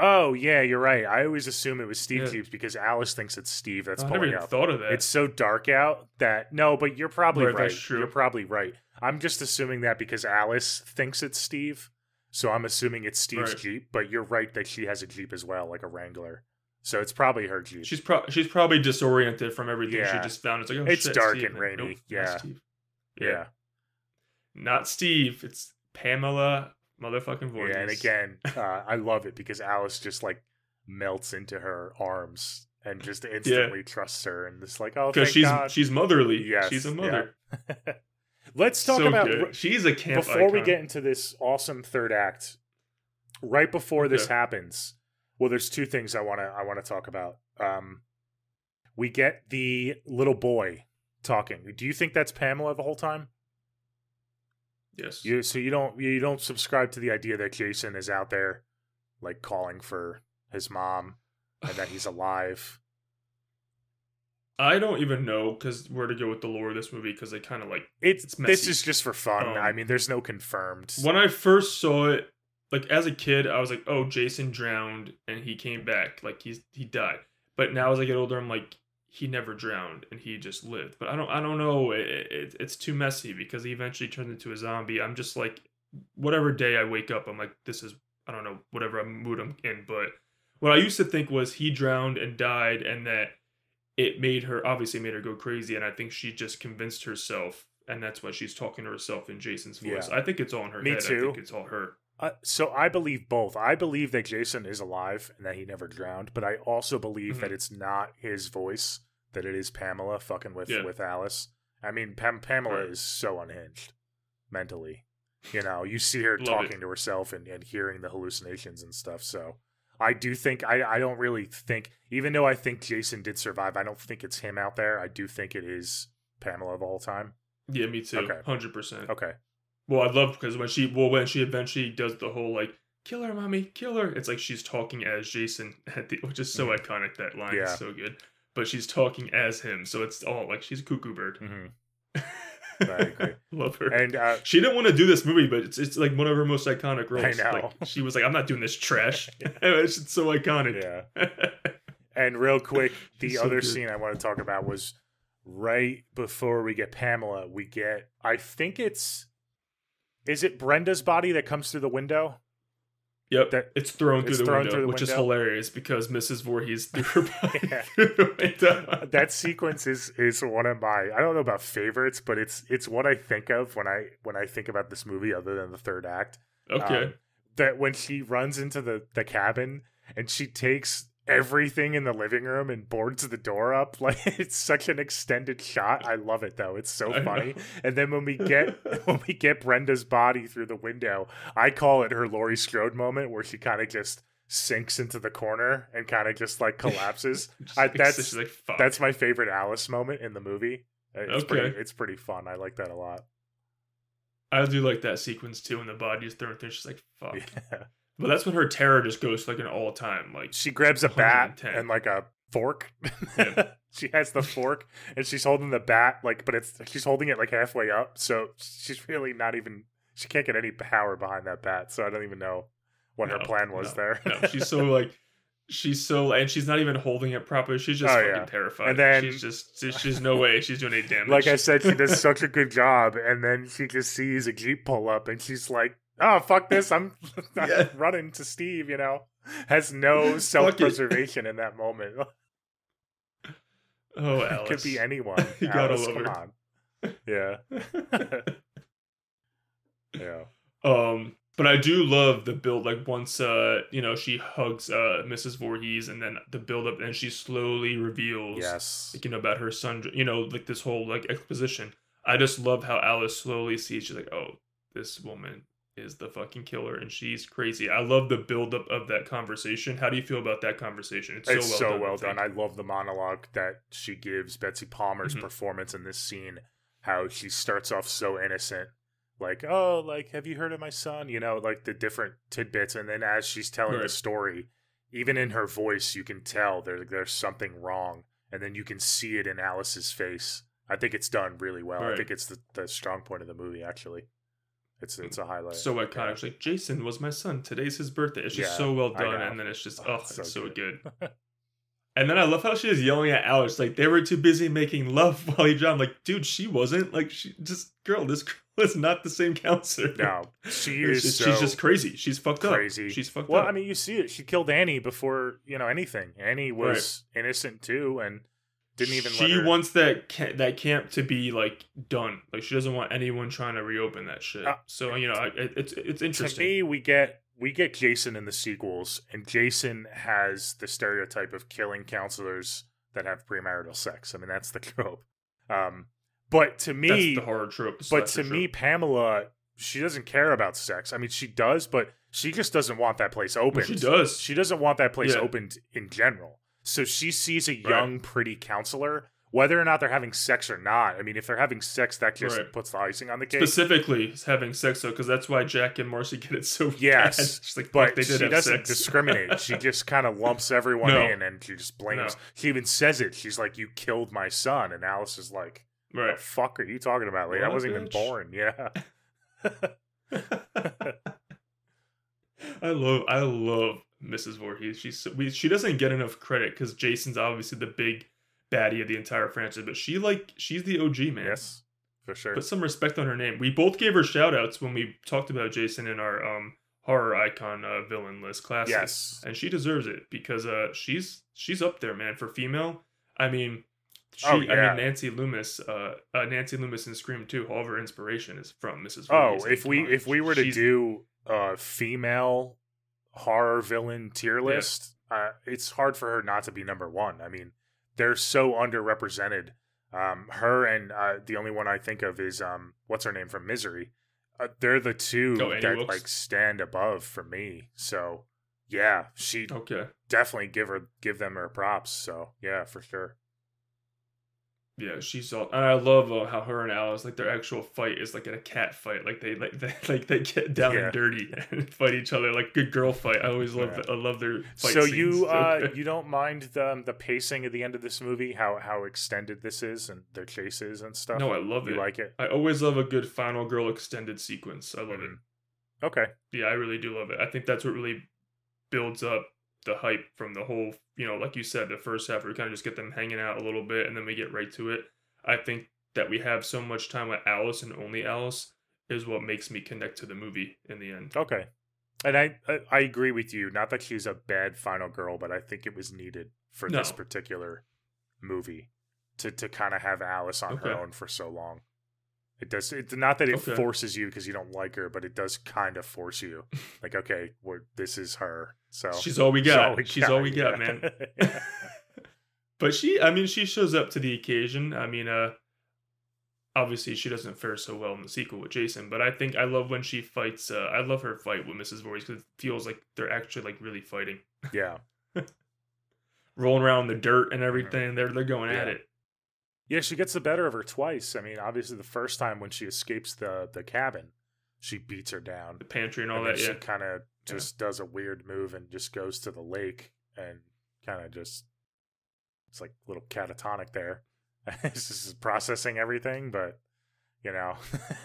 Oh yeah, you're right. I always assume it was Steve Yeah. Jeeps because Alice thinks it's Steve that's oh, I never even up. thought of that. It's so dark out that no, but you're probably Right, right. You're probably right. I'm just assuming that because Alice thinks it's Steve, so I'm assuming it's Steve's Right. Jeep. But you're right that she has a Jeep as well, like a Wrangler. So it's probably her Jeep. she's pro- she's probably disoriented from everything Yeah. she just found. It's like oh, It's shit, dark Steve. and rainy. nope, Yeah. Steve. yeah. not Steve. It's Pamela motherfucking Voorhees. Yeah, and again, uh, I love it because Alice just like melts into her arms and just instantly trusts her, and it's like, oh, because she's God. she's motherly. Yes, she's a yeah. mother. Let's talk So about good. she's a camp before we get into this awesome third act. Right before this Okay. happens, well, there's two things I want to I want to talk about. Um, we get the little boy talking. Do you think that's Pamela the whole time? Yes. You so you don't you don't subscribe to the idea that Jason is out there, like calling for his mom and that he's alive. I don't even know because where to go with the lore of this movie because they kind of like It's, It's this is just for fun. Um, I mean, there's no confirmed. when I first saw it, like as a kid, I was like, "Oh, Jason drowned and he came back. Like he's he died." But now as I get older, I'm like, he never drowned and he just lived. But I don't I don't know. It, it, it's too messy because he eventually turned into a zombie. I'm just like, whatever day I wake up, I'm like, this is I don't know whatever mood I'm in. But what I used to think was he drowned and died, and that it made her obviously made her go crazy. And I think she just convinced herself. And that's why she's talking to herself in Jason's voice. Yeah. I think it's all in her Me head. I too. think it's all her. Uh, so I believe both. I believe that Jason is alive and that he never drowned, but I also believe Mhm. that it's not his voice; that it is Pamela fucking with Yeah. with Alice. I mean, Pam- Pamela Right. is so unhinged mentally. You know, you see her talking it. to herself and, and hearing the hallucinations and stuff. So I do think I I don't really think, even though I think Jason did survive, I don't think it's him out there. I do think it is Pamela the whole time. Yeah, me too. Okay. Hundred percent. Okay. Well, I love because when she well when she eventually does the whole like kill her, mommy, kill her. It's like she's talking as Jason at the which is so Mhm. iconic. That line Yeah. is so good. But she's talking as him, so it's all like she's a cuckoo bird. hmm I agree. love her. And uh, she didn't want to do this movie, but it's it's like one of her most iconic roles. I know. Like, she was like, "I'm not doing this trash." it's so iconic. yeah. And real quick, the so other good. scene I want to talk about was right before we get Pamela, we get I think it's is it Brenda's body that comes through the window? Yep, That- it's thrown through it's the thrown window, through the which is hilarious because Mrs. Voorhees threw her body Yeah. through the window. that sequence is is one of my I don't know about favorites, but it's it's what I think of when I when I think about this movie other than the third act. okay. Um, that when she runs into the the cabin and she takes everything in the living room and boards the door up. Like it's such an extended shot. I love it though. It's so funny. And then when we get when we get brenda's body through the window i call it her laurie strode moment where she kind of just sinks into the corner and kind of just like collapses. Just I- that's- like, that's my favorite alice moment in the movie. Uh, it's Okay. pretty it's pretty fun. I like that a lot. I do like that sequence too, when the body is thrown through. She's like, "Fuck," yeah. But that's when her terror just goes like an all time. Like, she grabs a bat and like a fork. Yeah. she has the fork and she's holding the bat like, but it's she's holding it like halfway up, so she's really not even. She can't get any power behind that bat, so I don't even know what her plan was no, there. no, she's so like, she's so, and she's not even holding it properly. She's just Oh, fucking yeah. terrified. And then- she's just, she's, she's no way she's doing any damage. like I said, she does such a good job, and then she just sees a jeep pull up, and she's like, oh fuck this, I'm, I'm Yeah. running to Steve. You know, has no self preservation in that moment. Oh, it Alice. could be anyone. You gotta Alice, love come her. on. Yeah, yeah. Um, but I do love the build. Like once, uh, you know, she hugs uh Mrs. Voorhees, and then the build up, and she slowly reveals, Yes. like, you know, about her son. You know, like this whole like exposition. I just love how Alice slowly sees. She's like, oh, this woman is the fucking killer, and she's crazy. I love the buildup of that conversation. How do you feel about that conversation? It's so well so done. well I done. I love the monologue that she gives Betsy Palmer's Mhm. performance in this scene. How she starts off so innocent, like, "Oh, like, have you heard of my son?" You know, like the different tidbits, and then as she's telling the story, even in her voice, you can tell there there's something wrong, and then you can see it in Alice's face. I think it's done really well. I think it's the, the strong point of the movie. Actually, it's it's a mm. highlight. so iconic. Like Jason was my son. Today's his birthday. It's just Yeah, so well done, and then it's just Oh, it's it's so so good. good. and then I love how she is yelling at Alice like they were too busy making love while he drowned. Like, dude, she wasn't. Like, she just girl, this girl is not the same counselor. No, she is just- so she's just crazy. She's fucked crazy. up. She's fucked Well, up. Well, I mean, you see it. She killed Annie before you know anything. Annie was innocent too, and didn't even. She let her... wants that ca- that camp to be like done. Like she doesn't want anyone trying to reopen that shit. Uh, so you know, I, it, it's it's To interesting. me, we get we get Jason in the sequels, and Jason has the stereotype of killing counselors that have premarital sex. I mean, that's the trope. Um, but to me, That's the horror trope. the but to me, trope. Pamela, she doesn't care about sex. I mean, she does, but she just doesn't want that place opened. she does. She doesn't want that place Yeah. opened in general. So she sees a Right. young, pretty counselor, whether or not they're having sex or not. I mean, if they're having sex, that just Right. puts the icing on the cake. specifically having sex though, because that's why Jack and Marcy get it so Yes, bad. She's like, but they did she doesn't sex. discriminate. She just kind of lumps everyone No. in and she just blames. No. She even says it. She's like, "You killed my son," and Alice is like, "What right. the fuck are you talking about? Like, I wasn't even born." Yeah. I love I love Mrs. Voorhees. She's we, she doesn't get enough credit because Jason's obviously the big baddie of the entire franchise, but she like she's the OG man. yes, for sure. Put some respect on her name. We both gave her shout outs when we talked about Jason in our um horror icon uh, villain list classic. yes. And she deserves it because uh she's she's up there, man, for female. I mean she, Oh, I mean Nancy Loomis, uh, uh Nancy Loomis in Scream 2, all of her inspiration is from Mrs. Oh, if we if we were to she's- do a female horror villain tier list, uh, it's hard for her not to be number one. I mean, they're so underrepresented. Um, her and uh, the only one I think of is um, what's her name from Misery. Uh, they're the two Oh, that Wilkes? like stand above for me. So yeah, she Okay. definitely give her give them her props. So yeah, for sure. Yeah, she's all, and I love uh, how her and Alice like their actual fight is like in a cat fight. Like they like they like they get down Yeah. and dirty and fight each other like good girl fight. I always love Yeah. I love their fight so scenes. you uh you don't mind the the pacing at the end of this movie how how extended this is and their chases and stuff no, I love you it. like it I always love a good final girl extended sequence. I love it. Mhm. okay Yeah, I really do love it. I think that's what really builds up the hype from the whole, you know, like you said, the first half, we kind of just get them hanging out a little bit and then we get right to it. I think that we have so much time with Alice and only Alice is what makes me connect to the movie in the end. okay. And I, I agree with you. Not that she's a bad final girl but i think it was needed for this particular movie to to kind of have alice on her own for so long. It does it's not that it Okay. forces you because you don't like her but it does kind of force you. Like okay we're, this is her so She's all we she's got. She's all we got, yeah. man. but she, I mean, she shows up to the occasion. I mean, uh, obviously she doesn't fare so well in the sequel with Jason, but I think I love when she fights. Uh, I love her fight with Mrs. Voorhees because it feels like they're actually like really fighting, yeah rolling around in the dirt and everything. They're they're going at it. Yeah, she gets the better of her twice. I mean, obviously the first time when she escapes the the cabin, she beats her down. The pantry and all and that. Yeah, she kind of just does a weird move and just goes to the lake and kind of just it's like a little catatonic there. it's just processing everything, but you know,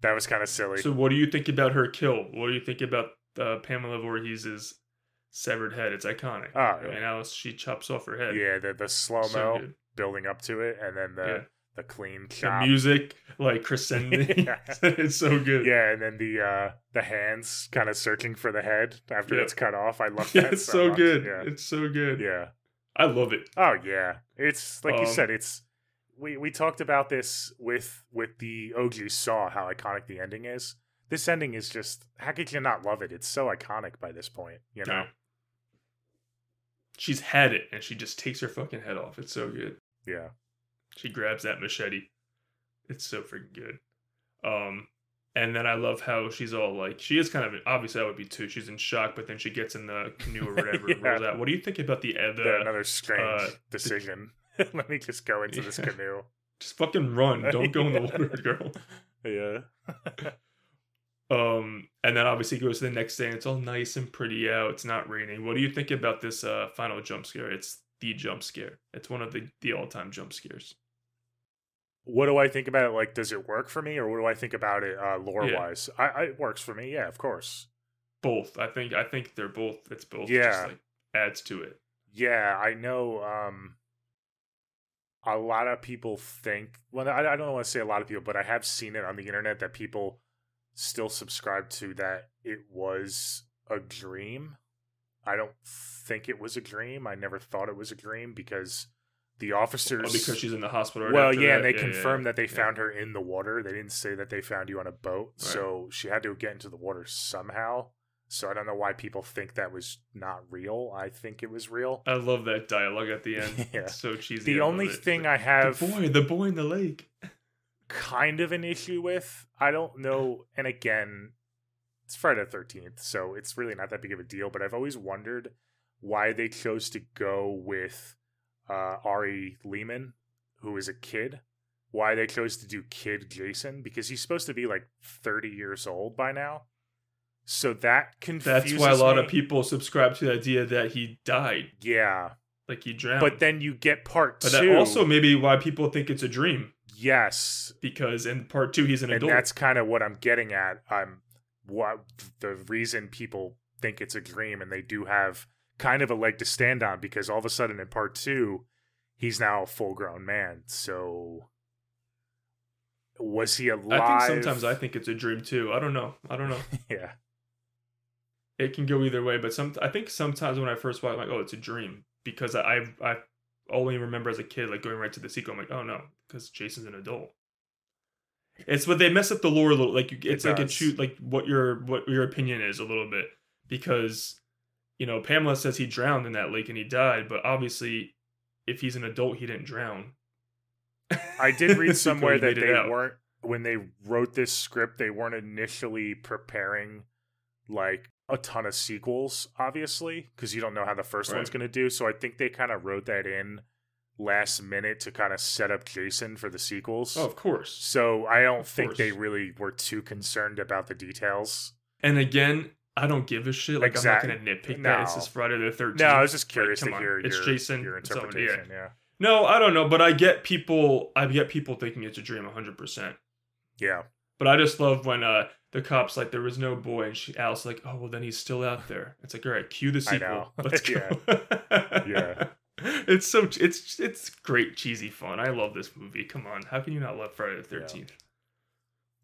that was kind of silly. So, what do you think about her kill? What do you think about uh, Pamela Voorhees' severed head? It's iconic. Oh, I yeah. mean, Alice she chops off her head. yeah, the the slow mo So building up to it, and then the Yeah. The clean The chop. music like crescending. Yeah. it's so good. Yeah, and then the uh the hands kind of searching for the head after Yeah. it's cut off. I love Yeah, that. it's so much. good. Yeah. It's so good. Yeah. I love it. Oh yeah. It's like you Um, said, it's we we talked about this with with the OG Saw, how iconic the ending is. This ending is just how could you not love it? It's so iconic by this point, you know? She's had it and she just takes her fucking head off. It's so good. Yeah. She grabs that machete. It's so freaking good. Um, and then I love how she's all like, she is kind of obviously I would be too. She's in shock, but then she gets in the canoe or whatever. Yeah. rolls out. What do you think about the, other Yeah, Another strange uh, decision. Let me just go into this canoe. just fucking run? Don't go in the water, girl. Yeah. Um, and then obviously goes to the next day and it's all nice and pretty out. It's not raining. What do you think about this uh final jump scare? It's the jump scare. It's one of the the all time jump scares. What do I think about it? Like, does it work for me, or what do I think about it uh, lore Yeah. wise? I, I it works for me. Yeah, of course. Both. I think I think they're both. It's both. Yeah. Just like adds to it. Yeah, I know. Um, a lot of people think. Well, I, I don't want to say a lot of people, but I have seen it on the internet that people still subscribe to that it was a dream. I don't think it was a dream. I never thought it was a dream because the oh, officers. Oh, because she's in the hospital. Right well, yeah, that? and they yeah, confirmed yeah, that they found her in the water. They didn't say that they found you on a boat, Right. so she had to get into the water somehow. So I don't know why people think that was not real. I think it was real. I love that dialogue at the end. Yeah. It's so cheesy. The I only thing The- I have the boy, the boy in the lake. kind of an issue with, I don't know, and again, it's Friday the Thirteenth, so it's really not that big of a deal. But I've always wondered why they chose to go with uh, Ari Lehman, who is a kid. Why they chose to do kid Jason because he's supposed to be like thirty years old by now. So that confuses That's why a lot me. of people subscribe to the idea that he died, Yeah, like he drowned. but then you get part but two. also maybe why people think it's a dream yes, because in part two he's an and adult. that's kind of what I'm getting at. I'm what the reason people think it's a dream, and they do have kind of a leg to stand on because all of a sudden in part two, he's now a full grown man. So was he alive? I think sometimes I think it's a dream too. I don't know. I don't know. yeah, it can go either way, but some I think sometimes when I first watch, I'm like, oh, it's a dream because I I only remember as a kid like going right to the sequel. I'm like, oh no, because Jason's an adult. It's but they mess up the lore a little. Like you, it's like a shoot like what your what your opinion is a little bit because you know Pamela says he drowned in that lake and he died, but obviously if he's an adult, he didn't drown. I did read somewhere that they weren't when they wrote this script. They weren't initially preparing like a ton of sequels, obviously, because you don't know how the first one's going to do. So I think they kind of wrote that in last minute to kind of set up Jason for the sequels. Oh, of course. So I don't Of think they really were too concerned about the details. And again, I don't give a shit. Like Exact- I'm not gonna nitpick that. It's just Friday the Thirteenth. No, I was just curious come to on. hear It's your, Jason. your It's yeah. interpretation. yeah. No, I don't know, but I get people. I get people thinking it's a dream, hundred percent. Yeah. But I just love when uh the cops like there was no boy, and she Alice like, oh well, then he's still out there. It's like, all right, cue the I sequel. know. Let's go. Yeah. It's so it's it's great cheesy fun. I love this movie. Come on, how can you not love Friday the Thirteenth?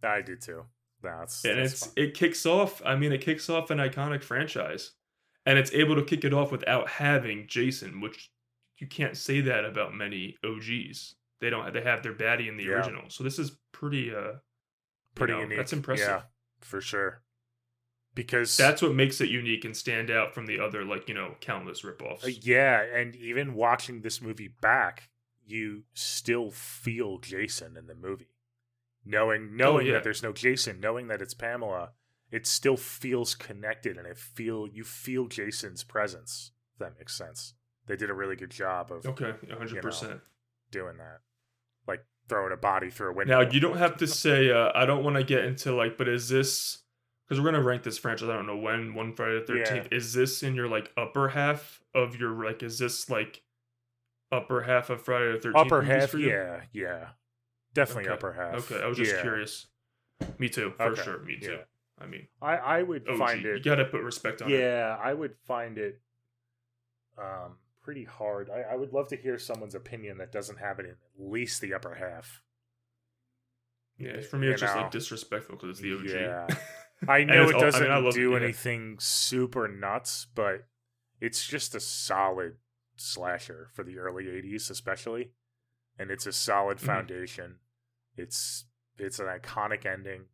I do too. That's, and that's it's fun. it kicks off i mean it kicks off an iconic franchise and it's able to kick it off without having jason which you can't say that about many og's they don't they have their baddie in the Yeah. original so this is pretty uh pretty you know, unique. that's impressive Yeah, for sure. Because that's what makes it unique and stand out from the other like you know countless ripoffs Uh, yeah, and even watching this movie back, you still feel Jason in the movie. Knowing knowing yeah. that there's no Jason, knowing that it's Pamela, it still feels connected and it feel you feel Jason's presence. If that makes sense. They did a really good job of okay 100% doing that. Like throwing a body through a window. now you don't have to say uh i don't want to get into like but is this because we're gonna rank this franchise i don't know when one friday the 13th is this in your like upper half of your like is this like upper half of friday the 13th upper half, yeah, yeah. Definitely Okay. upper half. okay i was just Yeah. curious me too for Okay, sure me too yeah. i mean I, I would OG, find it. you gotta put respect on it yeah, I would find it um pretty hard. I, I would love to hear someone's opinion that doesn't have it in at least the upper half. Yeah, for me, You it's just know. like disrespectful because it's the OG. Yeah. I know it doesn't mean, I do yeah. anything super nuts, but it's just a solid slasher for the early 80s especially. And it's a solid Mhm. foundation. It's it's an iconic ending.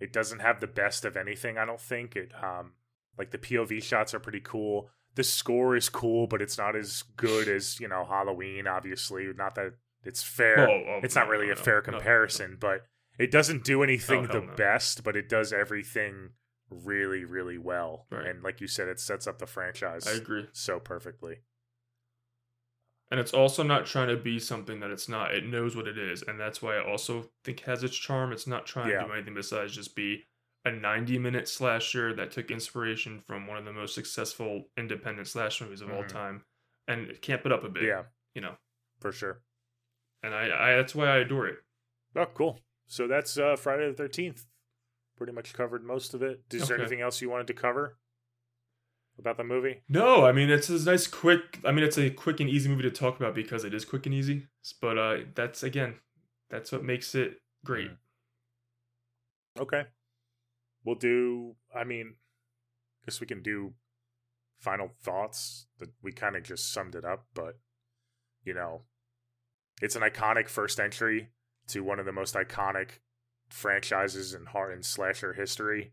It doesn't have the best of anything, I don't think. It um like the POV shots are pretty cool. The score is cool, but it's not as good as, you know, Halloween obviously. Not that it's fair Oh, oh, it's no, not really no, a fair no, no. comparison, but it doesn't do anything hell the best, but it does everything really, really well. Right. And like you said, it sets up the franchise I agree. so perfectly. And it's also not trying to be something that it's not. It knows what it is, and that's why I also think has its charm. It's not trying Yeah. to do anything besides just be a 90 minute slasher that took inspiration from one of the most successful independent slash movies of all Mhm. time and camp it up a bit. Yeah, You know. for sure. And I, I that's why I adore it. Oh, cool. So that's uh, Friday the 13th. Pretty much covered most of it. Is there anything else you wanted to cover about the movie? No, I mean it's a nice quick I mean it's a quick and easy movie to talk about because it is quick and easy. But uh that's again, that's what makes it great. Mhm. Okay. We'll do, I mean, I guess we can do final thoughts that we kind of just summed it up, but, you know, it's an iconic first entry to one of the most iconic franchises in horror and slasher history.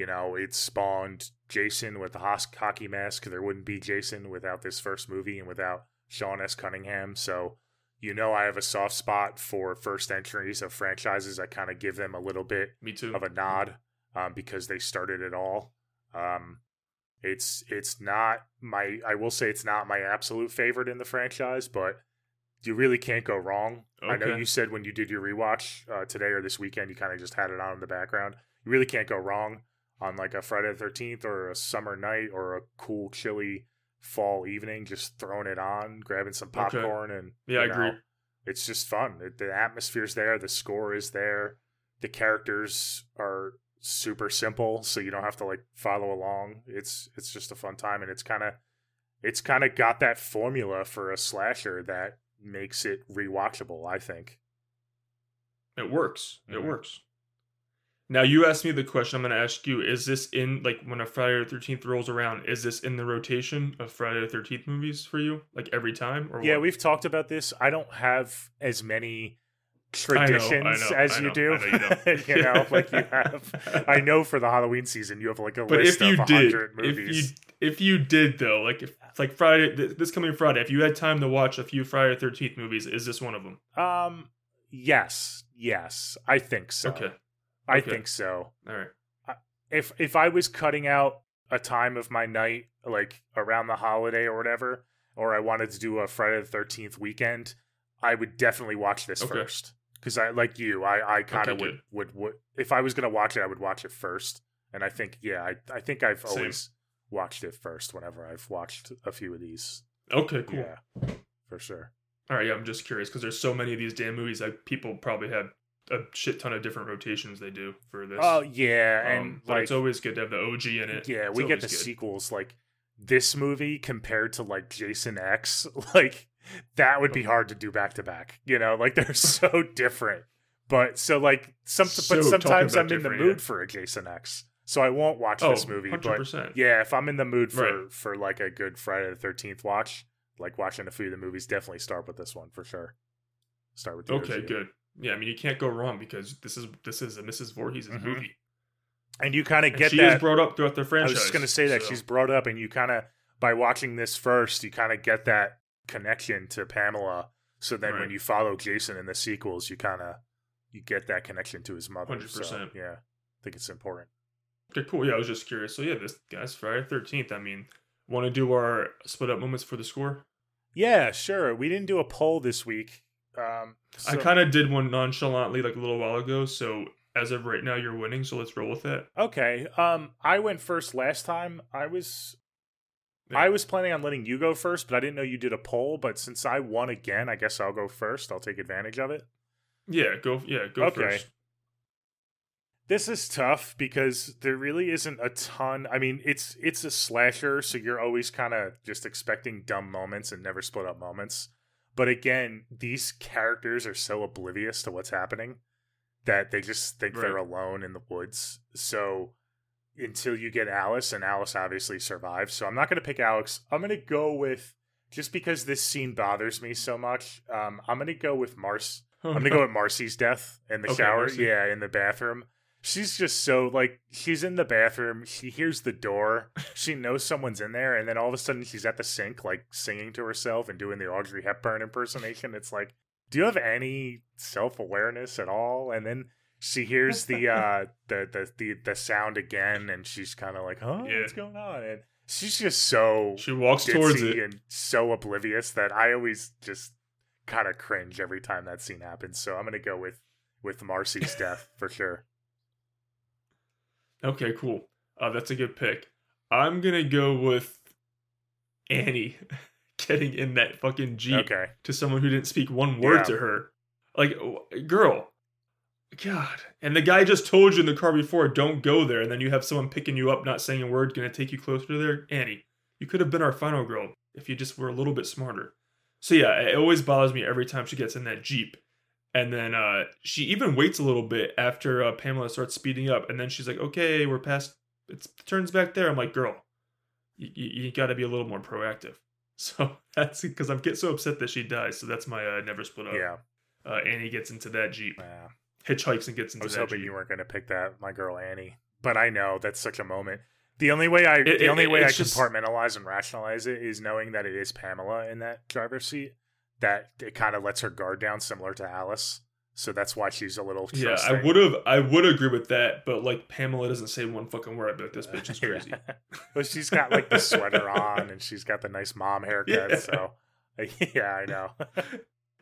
You know, it spawned Jason with the hockey mask. There wouldn't be Jason without this first movie and without Sean S. Cunningham. So, you know, I have a soft spot for first entries of franchises. I kind of give them a little bit Me too. of a nod um, because they started it all. Um, it's it's not my I will say it's not my absolute favorite in the franchise, but you really can't go wrong. I know you said when you did your rewatch uh, today or this weekend, you kind of just had it on in the background. You really can't go wrong on like a Friday the Thirteenth or a summer night or a cool, chilly fall evening. Just throwing it on, grabbing some Okay. popcorn, and Yeah, I you agree. it's just fun. It, the atmosphere's there, the score is there, the characters are super simple, so you don't have to like follow along. It's it's just a fun time, and it's kind of it's kind of got that formula for a slasher that makes it rewatchable. I think. It works. It Mhm. works. Now you asked me the question. I'm going to ask you: Is this in like when a Friday the Thirteenth rolls around? Is this in the rotation of Friday the Thirteenth movies for you, like every time? Or Yeah, what? we've talked about this. I don't have as many I know, I traditions know, as I you do. You know, like you have. I know for the Halloween season, you have like a But list if you of did, hundred if movies. you if you did though, like if like Friday th- this coming Friday, if you had time to watch a few Friday the Thirteenth movies, is this one of them? Um, yes, yes, I think so. Okay, I okay. think so. all right. If if I was cutting out a time of my night, like around the holiday or whatever, or I wanted to do a Friday the Thirteenth weekend, I would definitely watch this Okay. first. Because I like you, I I kind of Okay, would, would would if I was gonna watch it, I would watch it first. And I think yeah, I I think I've Same. always watched it first whenever I've watched a few of these. Okay, cool. Yeah, for sure. All right, yeah, I'm just curious because there's so many of these damn movies. Like people probably have a shit ton of different rotations they do for this. Oh yeah, Um, and but like it's always good to have the OG in it. Yeah, It's we get the good. sequels like this movie compared to like Jason X, like that would be hard to do back to back. You know, like they're so different. But so like some So but sometimes I'm in the mood yeah. for a Jason X. So I won't watch Oh, this movie, 100%. but yeah, if I'm in the mood for Right. for like a good Friday the 13th watch, like watching a few of the movies, definitely start with this one for sure. Start with the Okay, OG. good. Yeah, I mean you can't go wrong because this is this is a Mrs. Voorhees' Mhm. movie. And you kind of get she that is brought up throughout the franchise. I was just going to say that so- she's brought up, and you kind of by watching this first, you kind of get that connection to Pamela. So then, when you follow Jason in the sequels, you kind of you get that connection to his mother. So, 100%. yeah, I think it's important. Okay, cool. Yeah, I was just curious. So yeah, this guy's Friday Thirteenth. I mean, want to do our split up moments for the score? Yeah, sure. We didn't do a poll this week. Um, I kind of did one nonchalantly like a little while ago. So as of right now, you're winning. So let's roll with it. okay. Um, I went first last time. I was. Yeah. I was planning on letting you go first, but I didn't know you did a poll. But since I won again, I guess I'll go first. I'll take advantage of it. Yeah, go. Yeah, go Okay. first. This is tough because there really isn't a ton. I mean, it's it's a slasher, so you're always kind of just expecting dumb moments and never split up moments. But again, these characters are so oblivious to what's happening that they just think Right. they're alone in the woods. So until you get Alice, and Alice obviously survives. So I'm not going to pick Alice. I'm going to go with just because this scene bothers me so much. Um, I'm going to go with Mars. I'm gonna go with Marcy's death in the Okay, shower. Marcy. Yeah, in the bathroom. She's just so like she's in the bathroom. She hears the door. She knows someone's in there, and then all of a sudden she's at the sink, like singing to herself and doing the Audrey Hepburn impersonation. It's like, do you have any self awareness at all? And then she hears the uh the the the, the sound again, and she's kind of like, huh, Yeah. what's going on? And she's just so She walks towards it. and so oblivious that I always just kind of cringe every time that scene happens. So I'm gonna go with with Marcy's death for sure. Okay, cool. Uh, that's a good pick. I'm gonna go with Annie getting in that fucking jeep Okay, to someone who didn't speak one word Yeah. to her. Like, girl, God. And the guy just told you in the car before, don't go there. And then you have someone picking you up, not saying a word, gonna take you closer to there. Annie, you could have been our final girl if you just were a little bit smarter. So yeah, it always bothers me every time she gets in that jeep. And then uh, she even waits a little bit after uh, Pamela starts speeding up, and then she's like, "Okay, we're past. It turns back there." I'm like, "Girl, you, you, you got to be a little more proactive." So that's because I'm getting so upset that she dies. So that's my uh, never split up. yeah. Uh, Annie gets into that jeep, yeah. hitchhikes and gets into. I was hoping jeep. you weren't gonna pick that, my girl Annie. But I know that's such a moment. The only way I It- the it- only way I just- compartmentalize and rationalize it is knowing that it is Pamela in that driver's seat. That it kind of lets her guard down, similar to Alice. So that's why she's a little. Yeah, I would have, I would agree with that, but like Pamela doesn't say one fucking word. I'd be like, this bitch is crazy. Yeah. but she's got like the sweater on and she's got the nice mom haircut. Yeah. So yeah, I know.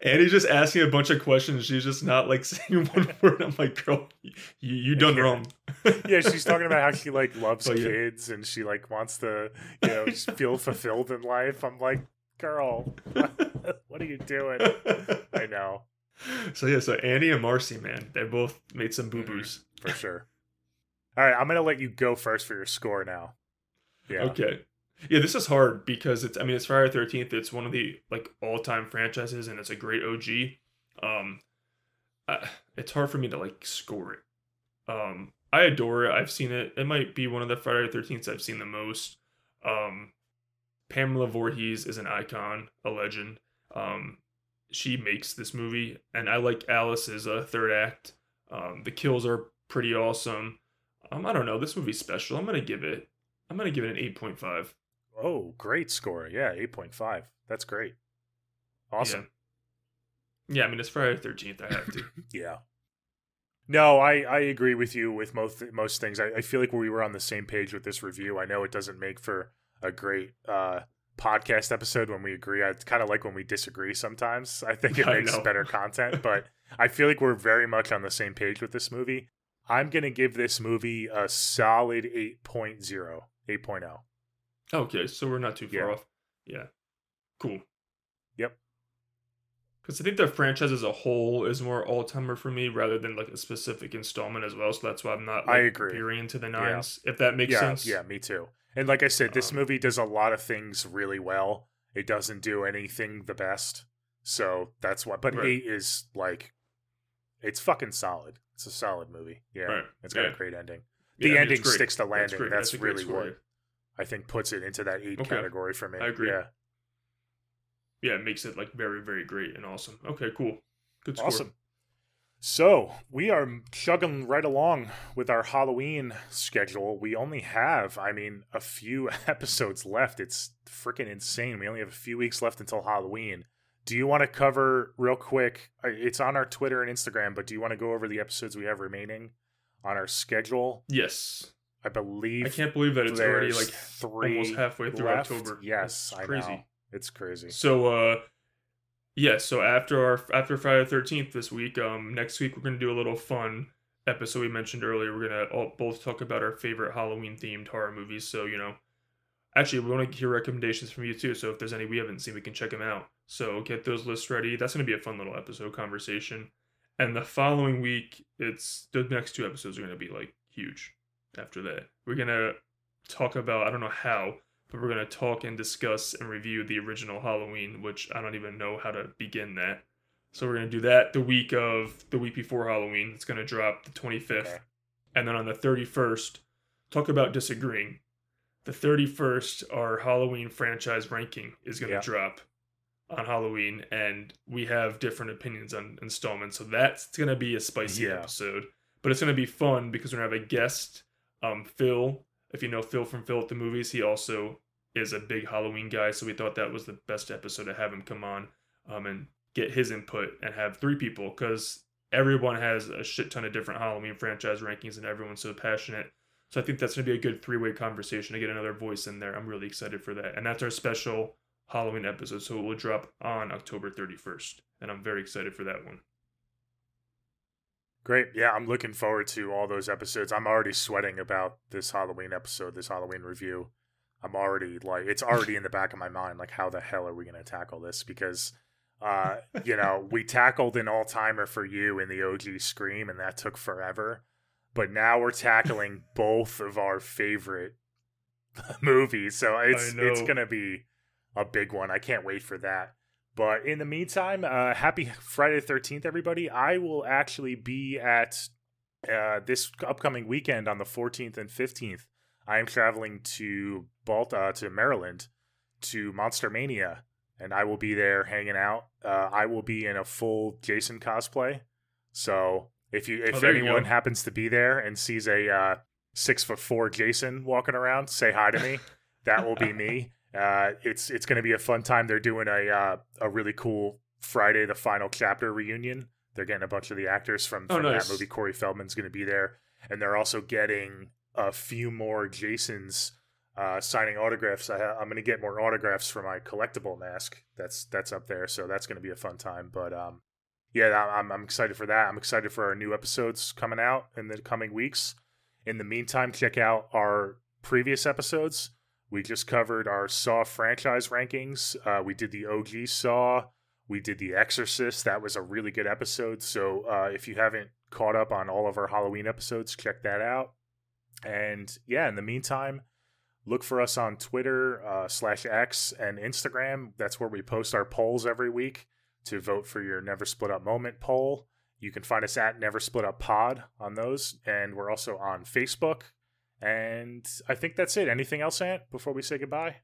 And he's just asking a bunch of questions. She's just not like saying one word. I'm like, girl, you you done Yeah. wrong. yeah, she's talking about how she like loves Oh, yeah. kids and she like wants to, you know, feel fulfilled in life. I'm like, girl, what are you doing? I know So yeah, so Annie and Marcy, man, they both made some boo boos. for sure. All right, I'm gonna let you go first for your score now. Yeah. Okay. Yeah, this is hard because it's I mean it's Friday the thirteenth, it's one of the like all time franchises and it's a great OG. Um I, it's hard for me to like score it. Um I adore it. I've seen it. It might be one of the Friday the thirteenths I've seen the most. Um Pamela Voorhees is an icon, a legend. Um she makes this movie and I like Alice's uh, third act. Um the kills are pretty awesome. Um I don't know, this movie's special. I'm to give it I'm to give it an 8.5. Oh, great score. Yeah, eight point five. That's great. Awesome. Yeah, I mean it's Friday the 13th. I have to. Yeah. No, I, I agree with you with most most things. I, I feel like we were on the same page with this review. I know it doesn't make for a great uh, podcast episode when we agree. I kind of like when we disagree sometimes. I think it makes better content, but I feel like we're very much on the same page with this movie. I'm going to give this movie a solid 8.0. 8.0. okay, so we're not too far Yeah. off. Yeah. Cool. Yep. Because I think the franchise as a whole is more all timer for me rather than like a specific installment as well. So that's why I'm not like, I agree. veering into the Yeah. nines, if that makes yeah, sense. Yeah, me too. And like I said, this Um, movie does a lot of things really well. It doesn't do anything the best. So that's why. But Right. eight is like, it's fucking solid. It's a solid movie. Yeah, Right. it's got Yeah. a great ending. Yeah, The I mean, ending sticks the That's landing. That's, a great really what I think puts it into that eight Okay. category for me. I agree. Yeah, Yeah, it makes it like very, very great and awesome. Okay, cool. Good score. awesome. So we are chugging right along with our Halloween schedule. We only have, I mean, a few episodes left. It's freaking insane. We only have a few weeks left until Halloween. Do you want to cover real quick? uh, It's on our Twitter and Instagram, but do you want to go over the episodes we have remaining on our schedule? Yes. I believe I can't believe that it's already like three almost halfway through left. October. Yes, It's I crazy. know. It's crazy. So uh yeah, so after our after Friday the thirteenth this week, um next week we're gonna do a little fun episode we mentioned earlier. We're gonna both talk about our favorite Halloween themed horror movies. So, you know, actually we want to hear recommendations from you too. So if there's any we haven't seen, we can check them out. So get those lists ready. That's gonna be a fun little episode conversation. And the following week, it's the next two episodes are to be like huge. After that, we're to talk about I don't know how, but we're going to talk and discuss and review the original Halloween, which I don't even know how to begin that. So we're going to do that the week of the week before Halloween. It's going to drop the 25th. Okay. And then on the 31st, talk about disagreeing. The 31st, our Halloween franchise ranking is going to Yeah. drop on Halloween, and we have different opinions on installments. So that's going to be a spicy Yeah. episode. But it's going to be fun because we're going to have a guest, um, Phil. If you know Phil from Phil at the Movies, he also is a big Halloween guy. So we thought that was the best episode to have him come on um, and get his input and have three people because everyone has a shit ton of different Halloween franchise rankings and everyone's so passionate. So I think that's going to be a good three way conversation to get another voice in there. I'm really excited for that. And that's our special Halloween episode. So it will drop on October 31st. And I'm very excited for that one. Great. Yeah, I'm looking forward to all those episodes. I'm already sweating about this Halloween episode, this Halloween review. I'm already like it's already in the back of my mind like how the hell are we going to tackle this because uh you know, we tackled an all-timer for you in the OG Scream and that took forever. But now we're tackling both of our favorite movies. So it's it's going to be a big one. I can't wait for that. But in the meantime, uh, happy Friday the 13th, everybody. I will actually be at uh, this upcoming weekend on the 14th and 15th. I am traveling to Balta, to Maryland, to Monster Mania, and I will be there hanging out. Uh, I will be in a full Jason cosplay. So if you if Oh, there you anyone happens to be there and sees a uh, six foot four Jason walking around, say hi to me. that will be me. Uh, it's it's going to be a fun time. They're doing a uh, a really cool Friday the final chapter reunion. They're getting a bunch of the actors from, Oh, from nice. that movie. Corey Feldman's going to be there, and they're also getting a few more Jasons uh, signing autographs. I I'm going to get more autographs for my collectible mask. That's that's up there, so that's going to be a fun time. But um, yeah, I'm I'm excited for that. I'm excited for our new episodes coming out in the coming weeks. In the meantime, check out our previous episodes. We just covered our Saw franchise rankings. Uh, we did the OG Saw. We did The Exorcist. That was a really good episode. So uh, if you haven't caught up on all of our Halloween episodes, check that out. And yeah, in the meantime, look for us on Twitter uh, slash X and Instagram. That's where we post our polls every week to vote for your Never Split Up Moment poll. You can find us at Never Split Up Pod on those, and we're also on Facebook. And I think that's it. Anything else, Ant, before we say goodbye?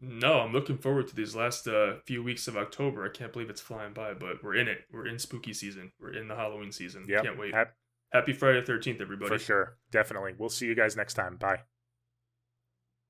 No, I'm looking forward to these last uh, few weeks of October. I can't believe it's flying by, but we're in it. We're in spooky season. We're in the Halloween season. Yep. Can't wait. Happy Friday the 13th, everybody. For sure. Definitely. We'll see you guys next time. Bye.